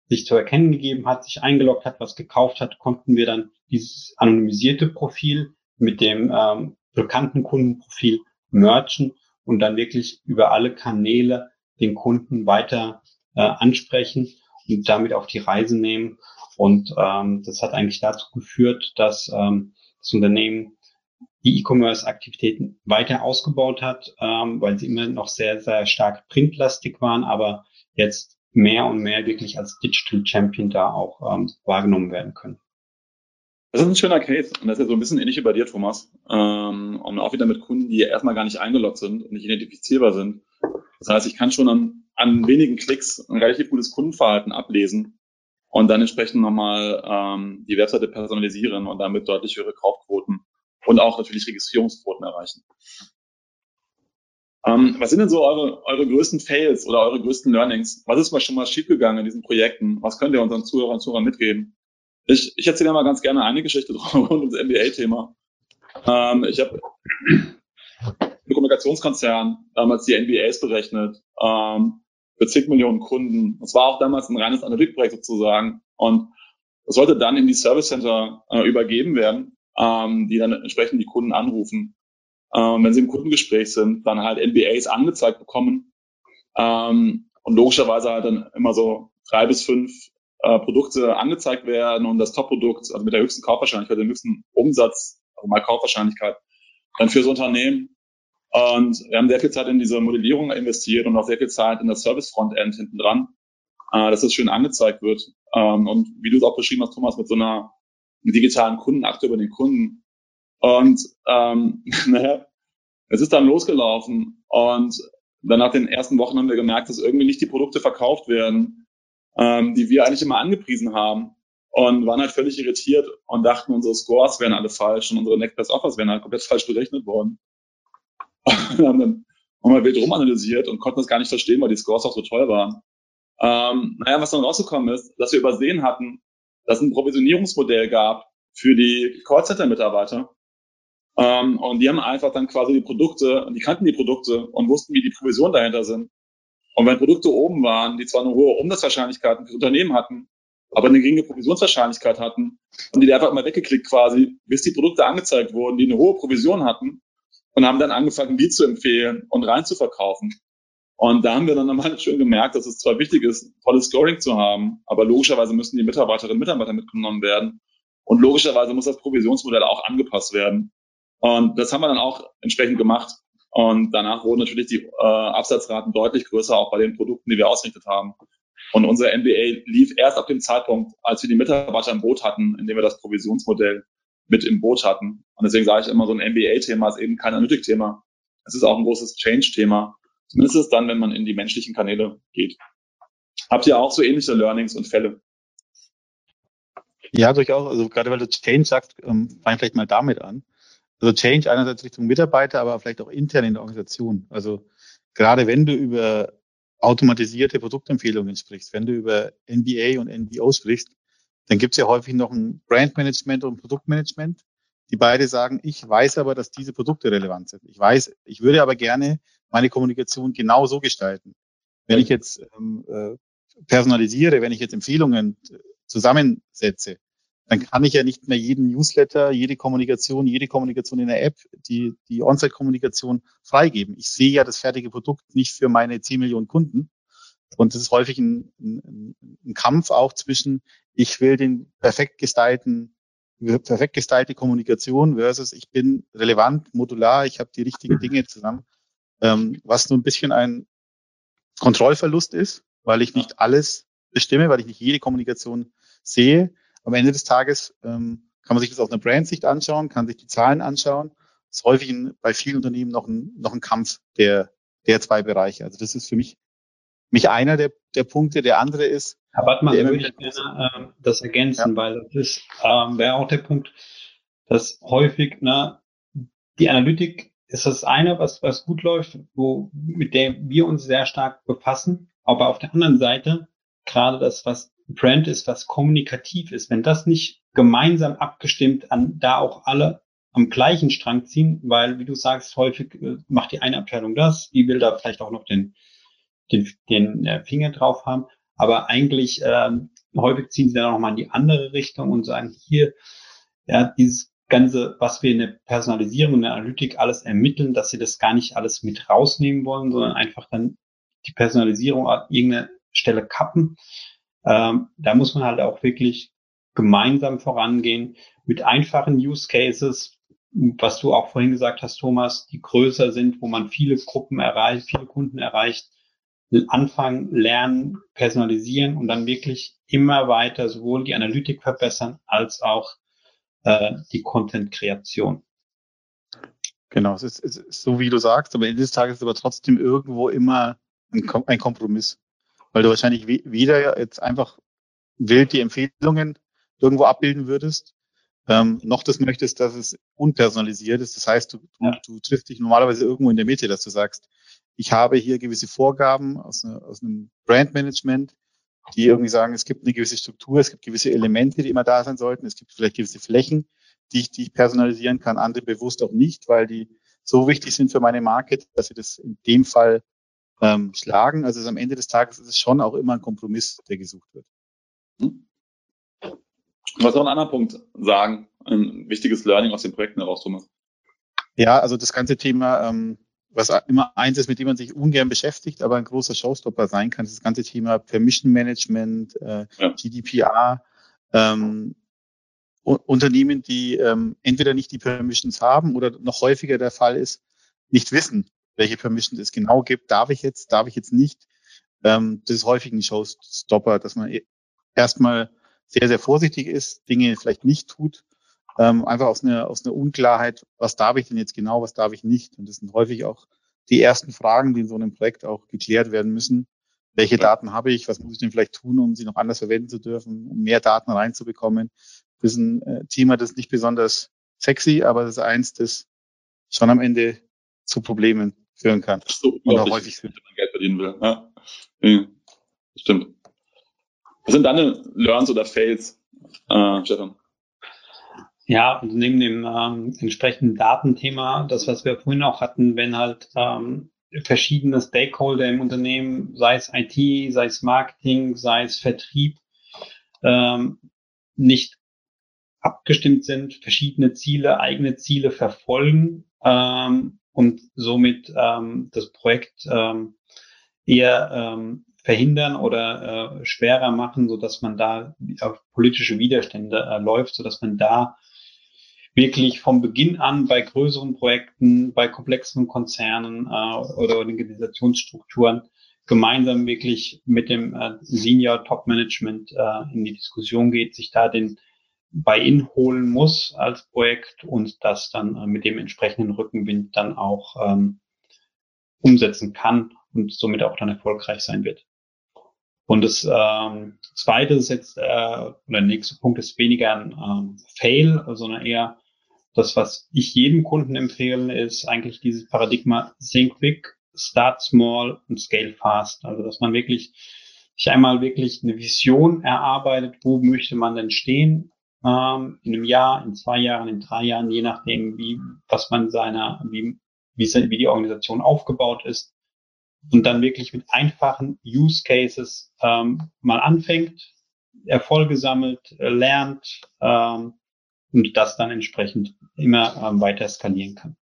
sich zu erkennen gegeben hat, sich eingeloggt hat, was gekauft hat, konnten wir dann dieses anonymisierte Profil mit dem ähm, bekannten Kundenprofil merchen und dann wirklich über alle Kanäle den Kunden weiter äh, ansprechen damit auf die Reise nehmen. Und ähm, das hat eigentlich dazu geführt, dass ähm, das Unternehmen die E-Commerce-Aktivitäten weiter ausgebaut hat, ähm, weil sie immer noch sehr, sehr stark printlastig waren, aber jetzt mehr und mehr wirklich als Digital Champion da auch ähm, wahrgenommen werden können. Das ist ein schöner Case und das ist ja so ein bisschen ähnlich wie bei dir, Thomas. Ähm, und auch wieder mit Kunden, die erstmal gar nicht eingeloggt sind und nicht identifizierbar sind. Das heißt, ich kann schon an, an wenigen Klicks ein relativ gutes Kundenverhalten ablesen und dann entsprechend nochmal ähm, die Webseite personalisieren und damit deutlich höhere Kaufquoten und auch natürlich Registrierungsquoten erreichen. Ähm, was sind denn so eure, eure größten Fails oder eure größten Learnings? Was ist mal schon mal schiefgegangen in diesen Projekten? Was könnt ihr unseren Zuhörern und Zuhörern mitgeben? Ich, ich erzähle mal ganz gerne eine Geschichte rund ums MBA-Thema. Ähm, ich habe ein Kommunikationskonzern damals die NBAs berechnet ähm, für zig Millionen Kunden. Das war auch damals ein reines Analytikprojekt sozusagen. Und das sollte dann in die Service Center äh, übergeben werden, ähm, die dann entsprechend die Kunden anrufen. Ähm, wenn sie im Kundengespräch sind, dann halt NBAs angezeigt bekommen. Ähm, und logischerweise halt dann immer so drei bis fünf äh, Produkte angezeigt werden und das Top-Produkt, also mit der höchsten Kaufwahrscheinlichkeit, dem höchsten Umsatz, also mal Kaufwahrscheinlichkeit, dann fürs Unternehmen und wir haben sehr viel Zeit in diese Modellierung investiert und auch sehr viel Zeit in das Service-Frontend hinten dran, äh, dass das schön angezeigt wird. Ähm, und wie du es auch beschrieben hast, Thomas, mit so einer digitalen Kundenakte über den Kunden. Und ähm, naja, es ist dann losgelaufen und dann nach den ersten Wochen haben wir gemerkt, dass irgendwie nicht die Produkte verkauft werden, ähm, die wir eigentlich immer angepriesen haben und waren halt völlig irritiert und dachten, unsere Scores wären alle falsch und unsere Next Best Offers wären halt komplett falsch berechnet worden. Und haben dann nochmal wild rumanalysiert und konnten das gar nicht verstehen, weil die Scores auch so toll waren. Ähm, naja, was dann rausgekommen ist, dass wir übersehen hatten, dass es ein Provisionierungsmodell gab für die Callcenter-Mitarbeiter. Ähm, und die haben einfach dann quasi die Produkte, die kannten die Produkte und wussten, wie die Provisionen dahinter sind. Und wenn Produkte oben waren, die zwar eine hohe Umsatzwahrscheinlichkeit für Unternehmen hatten, aber eine geringe Provisionswahrscheinlichkeit hatten, haben die einfach mal weggeklickt quasi, bis die Produkte angezeigt wurden, die eine hohe Provision hatten und haben dann angefangen, die zu empfehlen und rein zu verkaufen. Und da haben wir dann nochmal schön gemerkt, dass es zwar wichtig ist, tolles Scoring zu haben, aber logischerweise müssen die Mitarbeiterinnen und Mitarbeiter mitgenommen werden. Und logischerweise muss das Provisionsmodell auch angepasst werden. Und das haben wir dann auch entsprechend gemacht. Und danach wurden natürlich die äh, Absatzraten deutlich größer, auch bei den Produkten, die wir ausgerichtet haben. Und unser MBA lief erst ab dem Zeitpunkt, als wir die Mitarbeiter im Boot hatten, indem wir das Provisionsmodell mit im Boot hatten. Und deswegen sage ich immer, so ein MBA-Thema ist eben kein Analytik-Thema. Es ist auch ein großes Change-Thema. Zumindest ist es dann, wenn man in die menschlichen Kanäle geht. Habt ihr auch so ähnliche Learnings und Fälle? Ja, durchaus. Also gerade weil du Change sagst, ähm, fang vielleicht mal damit an. Also Change einerseits Richtung Mitarbeiter, aber vielleicht auch intern in der Organisation. Also gerade wenn du über automatisierte Produktempfehlungen sprichst, wenn du über NBA und NBO sprichst, dann gibt es ja häufig noch ein Brandmanagement und ein Produktmanagement, die beide sagen, ich weiß aber, dass diese Produkte relevant sind. Ich weiß, ich würde aber gerne meine Kommunikation genau so gestalten. Wenn ich jetzt ähm, äh, personalisiere, wenn ich jetzt Empfehlungen äh, zusammensetze, dann kann ich ja nicht mehr jeden Newsletter, jede Kommunikation, jede Kommunikation in der App, die, die On-Site-Kommunikation freigeben. Ich sehe ja das fertige Produkt nicht für meine 10 Millionen Kunden. Und das ist häufig ein, ein, ein Kampf auch zwischen, ich will den perfekt gestylten, perfekt gestylte Kommunikation versus ich bin relevant, modular, ich habe die richtigen Dinge zusammen. Ähm, was nur ein bisschen ein Kontrollverlust ist, weil ich nicht alles bestimme, weil ich nicht jede Kommunikation sehe am Ende des Tages ähm, kann man sich das aus einer Brandsicht anschauen, kann sich die Zahlen anschauen. Das ist häufig in, bei vielen Unternehmen noch ein, noch ein Kampf der, der zwei Bereiche. Also das ist für mich, mich einer der, der Punkte. Der andere ist. Aber warte mal, würde ich gerne ähm, das ergänzen, ja. weil das ist, ähm, wäre auch der Punkt, dass häufig, ne, die Analytik ist das eine, was, was gut läuft, wo, mit der wir uns sehr stark befassen. Aber auf der anderen Seite, gerade das, was Brand ist, was kommunikativ ist, wenn das nicht gemeinsam abgestimmt an da auch alle am gleichen Strang ziehen, weil, wie du sagst, häufig äh, macht die eine Abteilung das, die will da vielleicht auch noch den, den, den äh, Finger drauf haben, aber eigentlich ähm, häufig ziehen sie dann auch nochmal in die andere Richtung und sagen, hier, ja, dieses Ganze, was wir in der Personalisierung und der Analytik alles ermitteln, dass sie das gar nicht alles mit rausnehmen wollen, sondern einfach dann die Personalisierung an irgendeiner Stelle kappen. Ähm, da muss man halt auch wirklich gemeinsam vorangehen mit einfachen Use Cases, was du auch vorhin gesagt hast, Thomas, die größer sind, wo man viele Gruppen erreicht, viele Kunden erreicht, anfangen, lernen, personalisieren und dann wirklich immer weiter sowohl die Analytik verbessern als auch äh, die Content-Kreation. Genau, es ist, es ist so, wie du sagst, aber Ende des Tages ist aber trotzdem irgendwo immer ein, ein Kompromiss weil du wahrscheinlich weder jetzt einfach wild die Empfehlungen irgendwo abbilden würdest, ähm, noch das möchtest, dass es unpersonalisiert ist. Das heißt, du, ja. du, triffst dich normalerweise irgendwo in der Mitte, dass du sagst, ich habe hier gewisse Vorgaben aus, eine, aus einem Brandmanagement, die irgendwie sagen, es gibt eine gewisse Struktur, es gibt gewisse Elemente, die immer da sein sollten, es gibt vielleicht gewisse Flächen, die ich, die ich personalisieren kann, andere bewusst auch nicht, weil die so wichtig sind für meine Marke, dass sie das in dem Fall ähm, schlagen. Also am Ende des Tages ist es schon auch immer ein Kompromiss, der gesucht wird. Hm. Was auch ein anderer Punkt sagen, ein wichtiges Learning aus den Projekten heraus, Thomas. Ja, also das ganze Thema, ähm, was immer eins ist, mit dem man sich ungern beschäftigt, aber ein großer Showstopper sein kann, ist das ganze Thema Permission Management, äh, ja. GDPR, ähm, Unternehmen, die ähm, entweder nicht die Permissions haben oder noch häufiger der Fall ist, nicht wissen, welche Permission es genau gibt. Darf ich jetzt, darf ich jetzt nicht? Ähm, das ist häufig ein Showstopper, dass man e-, erstmal sehr, sehr vorsichtig ist, Dinge vielleicht nicht tut, ähm, einfach aus einer, aus einer Unklarheit, was darf ich denn jetzt genau, was darf ich nicht? Und das sind häufig auch die ersten Fragen, die in so einem Projekt auch geklärt werden müssen. Welche Daten habe ich? Was muss ich denn vielleicht tun, um sie noch anders verwenden zu dürfen, um mehr Daten reinzubekommen? Das ist ein äh, Thema, das ist nicht besonders sexy, aber das ist eins, das schon am Ende zu Problemen führen kann. So und auch häufig wenn man Geld verdienen will. Ja. ja. Stimmt. Was sind deine Learns oder Fails, äh, Stefan? Ja, und neben dem ähm, entsprechenden Datenthema, das, was wir vorhin auch hatten, wenn halt ähm, verschiedene Stakeholder im Unternehmen, sei es IT, sei es Marketing, sei es Vertrieb, ähm, nicht abgestimmt sind, verschiedene Ziele, eigene Ziele verfolgen ähm, und somit ähm, das Projekt ähm, eher ähm, verhindern oder äh, schwerer machen, so dass man da auf politische Widerstände äh, läuft, so dass man da wirklich vom Beginn an bei größeren Projekten, bei komplexen Konzernen äh, oder Organisationsstrukturen gemeinsam wirklich mit dem äh, Senior Top Management äh, in die Diskussion geht, sich da den bei Ihnen holen muss als Projekt und das dann äh, mit dem entsprechenden Rückenwind dann auch ähm, umsetzen kann und somit auch dann erfolgreich sein wird. Und das ähm, Zweite ist jetzt, äh, oder der nächste Punkt ist weniger ein ähm, Fail, sondern eher das, was ich jedem Kunden empfehle, ist eigentlich dieses Paradigma Think Big, Start Small und Scale Fast. Also dass man wirklich sich einmal wirklich eine Vision erarbeitet, wo möchte man denn stehen ähm, in einem Jahr, in zwei Jahren, in drei Jahren, je nachdem, wie was man seiner, wie, wie, wie die Organisation aufgebaut ist und dann wirklich mit einfachen Use Cases ähm, mal anfängt, Erfolge sammelt, lernt ähm, und das dann entsprechend immer ähm, weiter skalieren kann.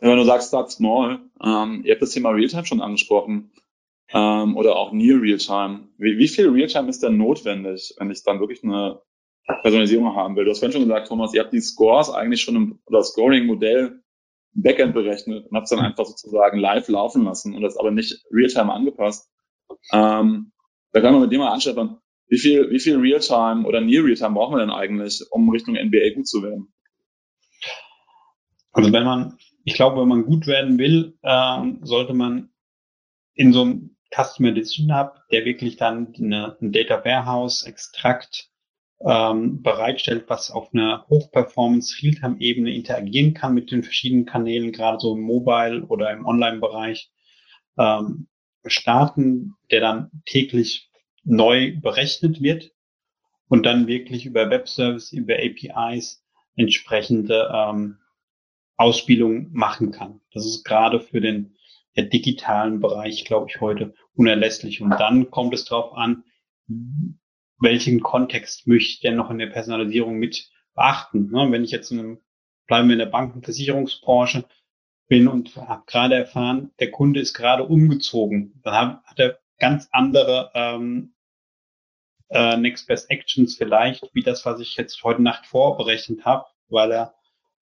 Wenn du sagst, start small, ähm, ihr habt das Thema Realtime schon angesprochen ähm, oder auch Near Realtime. Wie, wie viel Realtime ist denn notwendig, wenn ich dann wirklich eine Personalisierung haben will? Du hast vorhin schon gesagt, Thomas, ihr habt die Scores eigentlich schon im oder Scoring-Modell Backend berechnet und habt es dann einfach sozusagen live laufen lassen und das aber nicht Realtime angepasst. Ähm, da kann man mit dem mal anschauen, wie viel, wie viel Realtime oder Near Realtime brauchen wir denn eigentlich, um Richtung NBA gut zu werden? Also wenn man, ich glaube, wenn man gut werden will, ähm, sollte man in so einem Customer Decision Hub, der wirklich dann eine, ein Data Warehouse Extrakt ähm, bereitstellt, was auf einer Hochperformance Realtime-Ebene interagieren kann mit den verschiedenen Kanälen, gerade so im Mobile oder im Online-Bereich, ähm, starten, der dann täglich neu berechnet wird und dann wirklich über Webservice, über APIs entsprechende ähm, Ausspielungen machen kann. Das ist gerade für den digitalen Bereich, glaube ich, heute unerlässlich. Und dann kommt es darauf an, welchen Kontext möchte ich denn noch in der Personalisierung mit beachten. Ne? Wenn ich jetzt in einem, bleiben wir in der Bankenversicherungsbranche bin und habe gerade erfahren, der Kunde ist gerade umgezogen, dann hat er ganz andere ähm, äh, Next Best Actions vielleicht, wie das, was ich jetzt heute Nacht vorberechnet habe, weil er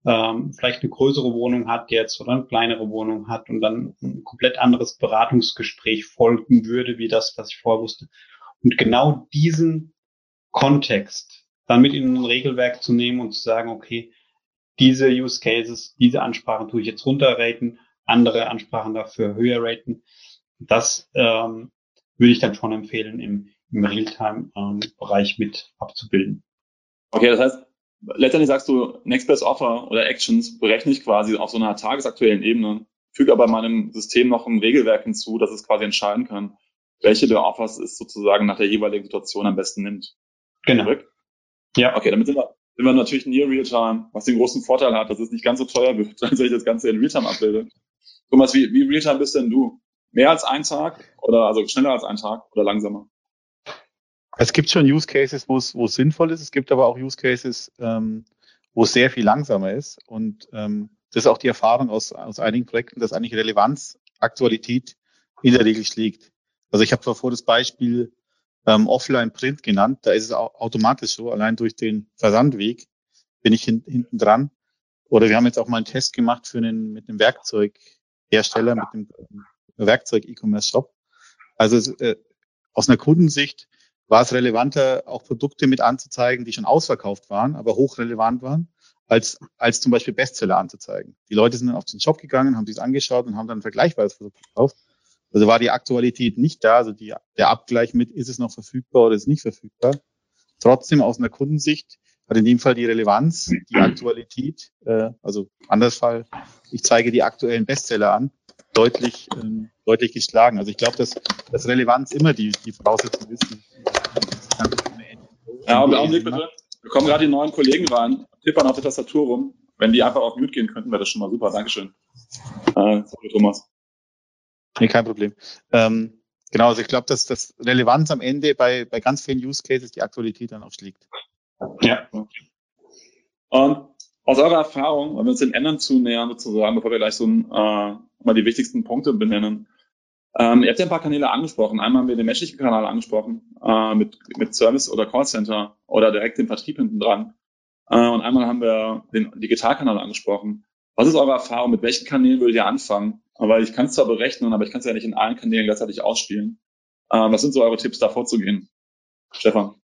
ähm, vielleicht eine größere Wohnung hat jetzt oder eine kleinere Wohnung hat und dann ein komplett anderes Beratungsgespräch folgen würde, wie das, was ich vorher wusste. Und genau diesen Kontext dann mit in ein Regelwerk zu nehmen und zu sagen, okay, diese Use Cases, diese Ansprachen tue ich jetzt runterraten, andere Ansprachen dafür höher raten. Das ähm, würde ich dann schon empfehlen, im, im Realtime-Bereich ähm, mit abzubilden. Okay, das heißt, letztendlich sagst du, Next Best Offer oder Actions berechne ich quasi auf so einer tagesaktuellen Ebene, füge aber meinem System noch ein Regelwerk hinzu, dass es quasi entscheiden kann, welche der Offers es sozusagen nach der jeweiligen Situation am besten nimmt. Genau. Zurück? Ja. Okay, damit sind wir, sind wir natürlich near Realtime, was den großen Vorteil hat, dass es nicht ganz so teuer wird, als wenn ich das Ganze in Realtime abbilde. Thomas, wie, wie Realtime bist denn du? Mehr als ein Tag oder also schneller als ein Tag oder langsamer? Es gibt schon Use Cases, wo es, wo es sinnvoll ist. Es gibt aber auch Use Cases, ähm, wo es sehr viel langsamer ist. Und ähm, das ist auch die Erfahrung aus, aus einigen Projekten, dass eigentlich Relevanz, Aktualität in der Regel schlägt. Also ich habe vorher das Beispiel ähm, Offline-Print genannt. Da ist es auch automatisch so, allein durch den Versandweg bin ich hin, hinten dran. Oder wir haben jetzt auch mal einen Test gemacht für einen, mit einem Werkzeughersteller, mit dem Werkzeug-E-Commerce-Shop. Also äh, aus einer Kundensicht war es relevanter, auch Produkte mit anzuzeigen, die schon ausverkauft waren, aber hochrelevant waren, als, als zum Beispiel Bestseller anzuzeigen. Die Leute sind dann auf den Shop gegangen, haben sich angeschaut und haben dann ein vergleichbares Produkt gekauft. Also war die Aktualität nicht da, also die, der Abgleich mit, ist es noch verfügbar oder ist es nicht verfügbar. Trotzdem aus einer Kundensicht hat in dem Fall die Relevanz, die Aktualität, äh, also anders Fall, ich zeige die aktuellen Bestseller an, deutlich, ähm, deutlich geschlagen. Also ich glaube, dass, dass Relevanz immer die, die Voraussetzung ist. Ja, aber Augenblick bitte. Wir kommen gerade die neuen Kollegen rein, tippern auf der Tastatur rum. Wenn die einfach auf Mute gehen könnten, wäre das schon mal super. Dankeschön. Äh, sorry, Thomas. Nee, kein Problem. Ähm, genau, also ich glaube, dass das Relevanz am Ende bei, bei ganz vielen Use Cases die Aktualität dann auch schlägt. Ja. Und aus eurer Erfahrung, wenn wir uns den Ändern zunähern, sozusagen, bevor wir gleich so ein, äh, mal die wichtigsten Punkte benennen. Ähm, ihr habt ja ein paar Kanäle angesprochen. Einmal haben wir den menschlichen Kanal angesprochen, äh, mit, mit Service oder Callcenter oder direkt den Vertrieb hinten dran. Äh, und einmal haben wir den Digitalkanal angesprochen. Was ist eure Erfahrung? Mit welchen Kanälen würdet ihr anfangen? Weil ich kann es zwar berechnen, aber ich kann es ja nicht in allen Kanälen gleichzeitig ausspielen. Äh, was sind so eure Tipps, da vorzugehen? Stefan.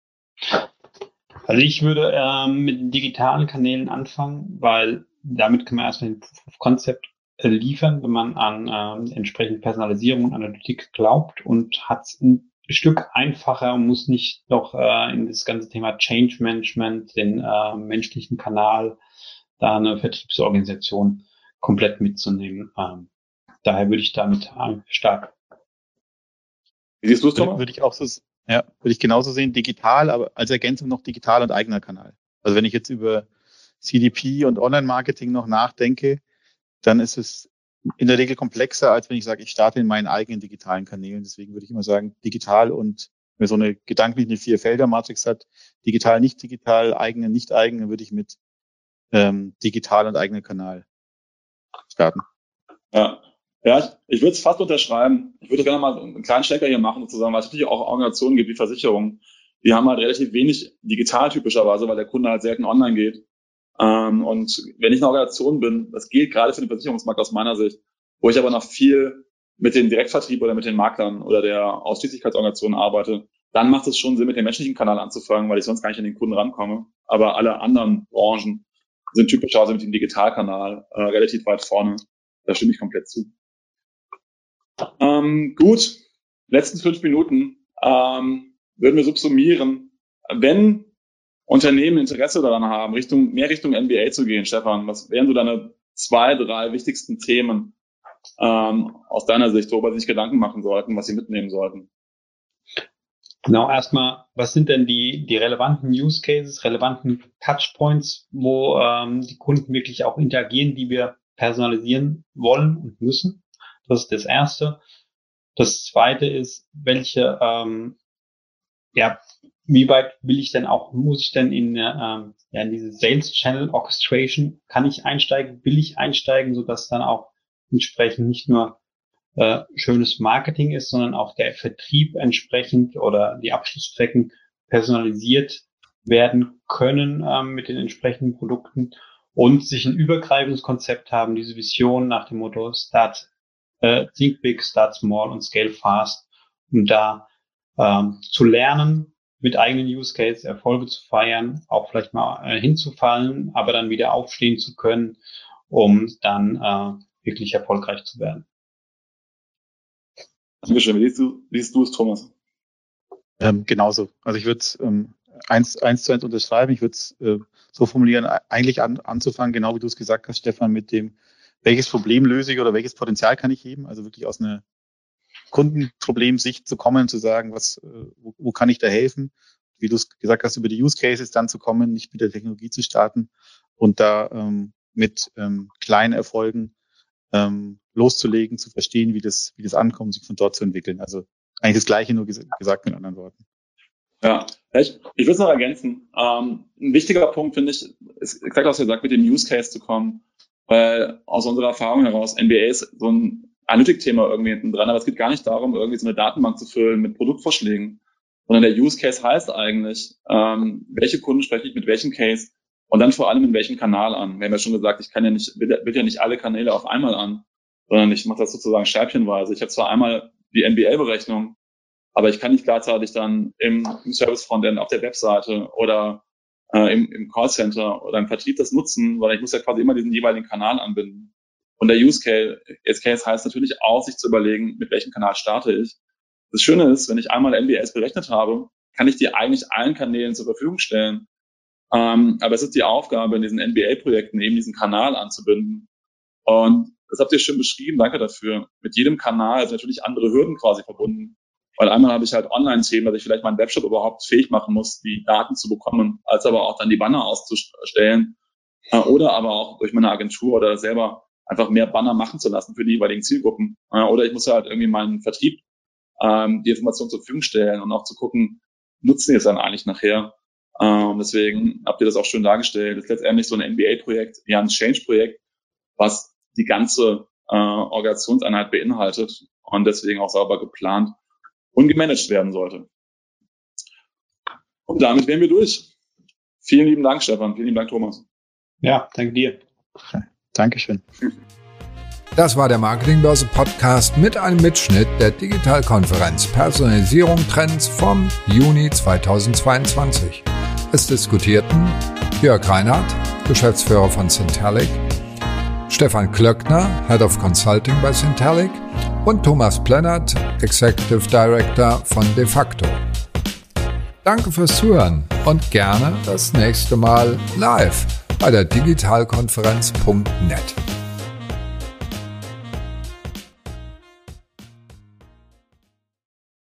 Also ich würde ähm, mit den digitalen Kanälen anfangen, weil damit kann man erstmal ein Konzept äh, liefern, wenn man an ähm, entsprechende Personalisierung und Analytik glaubt und hat es ein Stück einfacher und muss nicht noch äh, in das ganze Thema Change Management, den äh, menschlichen Kanal, da eine Vertriebsorganisation komplett mitzunehmen. Ähm, daher würde ich damit stark. Wie siehst du es, Thomas? Würde ich auch so, ja, würde ich genauso sehen, digital, aber als Ergänzung noch digital und eigener Kanal. Also wenn ich jetzt über CDP und Online-Marketing noch nachdenke, dann ist es in der Regel komplexer, als wenn ich sage, ich starte in meinen eigenen digitalen Kanälen. Deswegen würde ich immer sagen, digital und wenn man so eine gedanklich eine Vier-Felder-Matrix hat, digital, nicht digital, eigene, nicht eigene, würde ich mit ähm, digital und eigener Kanal starten. Ja, ja, ich, ich würde es fast unterschreiben. Ich würde gerne mal einen kleinen Stecker hier machen, sozusagen, weil es natürlich auch Organisationen gibt wie Versicherungen. Die haben halt relativ wenig digital typischerweise, weil der Kunde halt selten online geht. Ähm, und wenn ich eine Organisation bin, das gilt gerade für den Versicherungsmarkt aus meiner Sicht, wo ich aber noch viel mit dem Direktvertrieb oder mit den Maklern oder der Ausschließlichkeitsorganisation arbeite, dann macht es schon Sinn, mit dem menschlichen Kanal anzufangen, weil ich sonst gar nicht an den Kunden rankomme. Aber alle anderen Branchen sind typischerweise mit dem Digitalkanal äh, relativ weit vorne. Da stimme ich komplett zu. Ähm, gut, letzten fünf Minuten ähm, würden wir subsumieren. Wenn Unternehmen Interesse daran haben, Richtung, mehr Richtung NBA zu gehen, Stefan, was wären so deine zwei, drei wichtigsten Themen ähm, aus deiner Sicht, worüber sie sich Gedanken machen sollten, was sie mitnehmen sollten? Genau, erstmal, was sind denn die, die relevanten Use Cases, relevanten Touchpoints, wo ähm, die Kunden wirklich auch interagieren, die wir personalisieren wollen und müssen? Das ist das Erste. Das Zweite ist, welche, ähm, ja, wie weit will ich denn auch, muss ich denn in, ähm, ja, in diese Sales Channel Orchestration, kann ich einsteigen, will ich einsteigen, sodass dann auch entsprechend nicht nur äh, schönes Marketing ist, sondern auch der Vertrieb entsprechend oder die Abschlussstrecken personalisiert werden können ähm, mit den entsprechenden Produkten und sich ein übergreifendes Konzept haben, diese Vision nach dem Motto Start äh, Think Big, Start Small und Scale Fast, um da ähm, zu lernen, mit eigenen Use Case Erfolge zu feiern, auch vielleicht mal äh, hinzufallen, aber dann wieder aufstehen zu können, um dann äh, wirklich erfolgreich zu werden. Dankeschön. Wie siehst du, wie siehst du es, Thomas? Ähm, genauso. Also ich würde es ähm, eins, eins zu eins unterschreiben. Ich würde es äh, so formulieren, eigentlich an, anzufangen, genau wie du es gesagt hast, Stefan, mit dem, welches Problem löse ich oder welches Potenzial kann ich heben? Also wirklich aus einer Kundenproblemsicht zu kommen, zu sagen, was, äh, wo, wo kann ich da helfen? Wie du es gesagt hast, über die Use Cases dann zu kommen, nicht mit der Technologie zu starten und da ähm, mit ähm, kleinen Erfolgen ähm, loszulegen, zu verstehen, wie das, wie das ankommt, sich von dort zu entwickeln. Also eigentlich das Gleiche, nur ges gesagt mit anderen Worten. Ja, ich, ich würde es noch ergänzen. Ähm, ein wichtiger Punkt finde ich, ist exakt was ihr sagt, mit dem Use Case zu kommen, weil aus unserer Erfahrung heraus NBA ist so ein Analytik-Thema irgendwie hinten dran, aber es geht gar nicht darum, irgendwie so eine Datenbank zu füllen mit Produktvorschlägen, sondern der Use Case heißt eigentlich, ähm, welche Kunden spreche ich mit welchem Case und dann vor allem in welchem Kanal an. Wir haben ja schon gesagt, ich kann ja nicht, will, ja nicht alle Kanäle auf einmal an, sondern ich mache das sozusagen scheibchenweise. Ich habe zwar einmal die NBA-Berechnung, aber ich kann nicht gleichzeitig dann im, im Service-Frontend auf der Webseite oder äh, im, im Callcenter oder im Vertrieb das nutzen, weil ich muss ja quasi immer diesen jeweiligen Kanal anbinden. Und der Use Case, Use Case heißt natürlich auch, sich zu überlegen, mit welchem Kanal starte ich. Das Schöne ist, wenn ich einmal MBS berechnet habe, kann ich die eigentlich allen Kanälen zur Verfügung stellen. Ähm, aber es ist die Aufgabe, in diesen NBA-Projekten eben diesen Kanal anzubinden. Und das habt ihr schön beschrieben, danke dafür. Mit jedem Kanal sind natürlich andere Hürden quasi verbunden. Weil einmal habe ich halt Online-Themen, dass ich vielleicht meinen Webshop überhaupt fähig machen muss, die Daten zu bekommen, als aber auch dann die Banner auszustellen. Äh, oder aber auch durch meine Agentur oder selber einfach mehr Banner machen zu lassen für die jeweiligen Zielgruppen. Oder ich muss halt irgendwie meinen Vertrieb ähm, die Information zur Verfügung stellen und auch zu gucken, nutzen die es dann eigentlich nachher. Ähm, deswegen habt ihr das auch schön dargestellt. Das ist letztendlich so ein NBA-Projekt, ja ein Change-Projekt, was die ganze äh, Organisationseinheit beinhaltet und deswegen auch sauber geplant und gemanagt werden sollte. Und damit wären wir durch. Vielen lieben Dank, Stefan. Vielen lieben Dank, Thomas. Ja, danke dir. Dankeschön. Das war der Marketingbörse Podcast mit einem Mitschnitt der Digitalkonferenz Personalisierung Trends vom Juni 2022. Es diskutierten Jörg Reinhardt, Geschäftsführer von Centalic, Stefan Klöckner, Head of Consulting bei Centalic und Thomas Plennert, Executive Director von DeFacto. Danke fürs Zuhören und gerne das nächste Mal live bei der digitalkonferenz.net.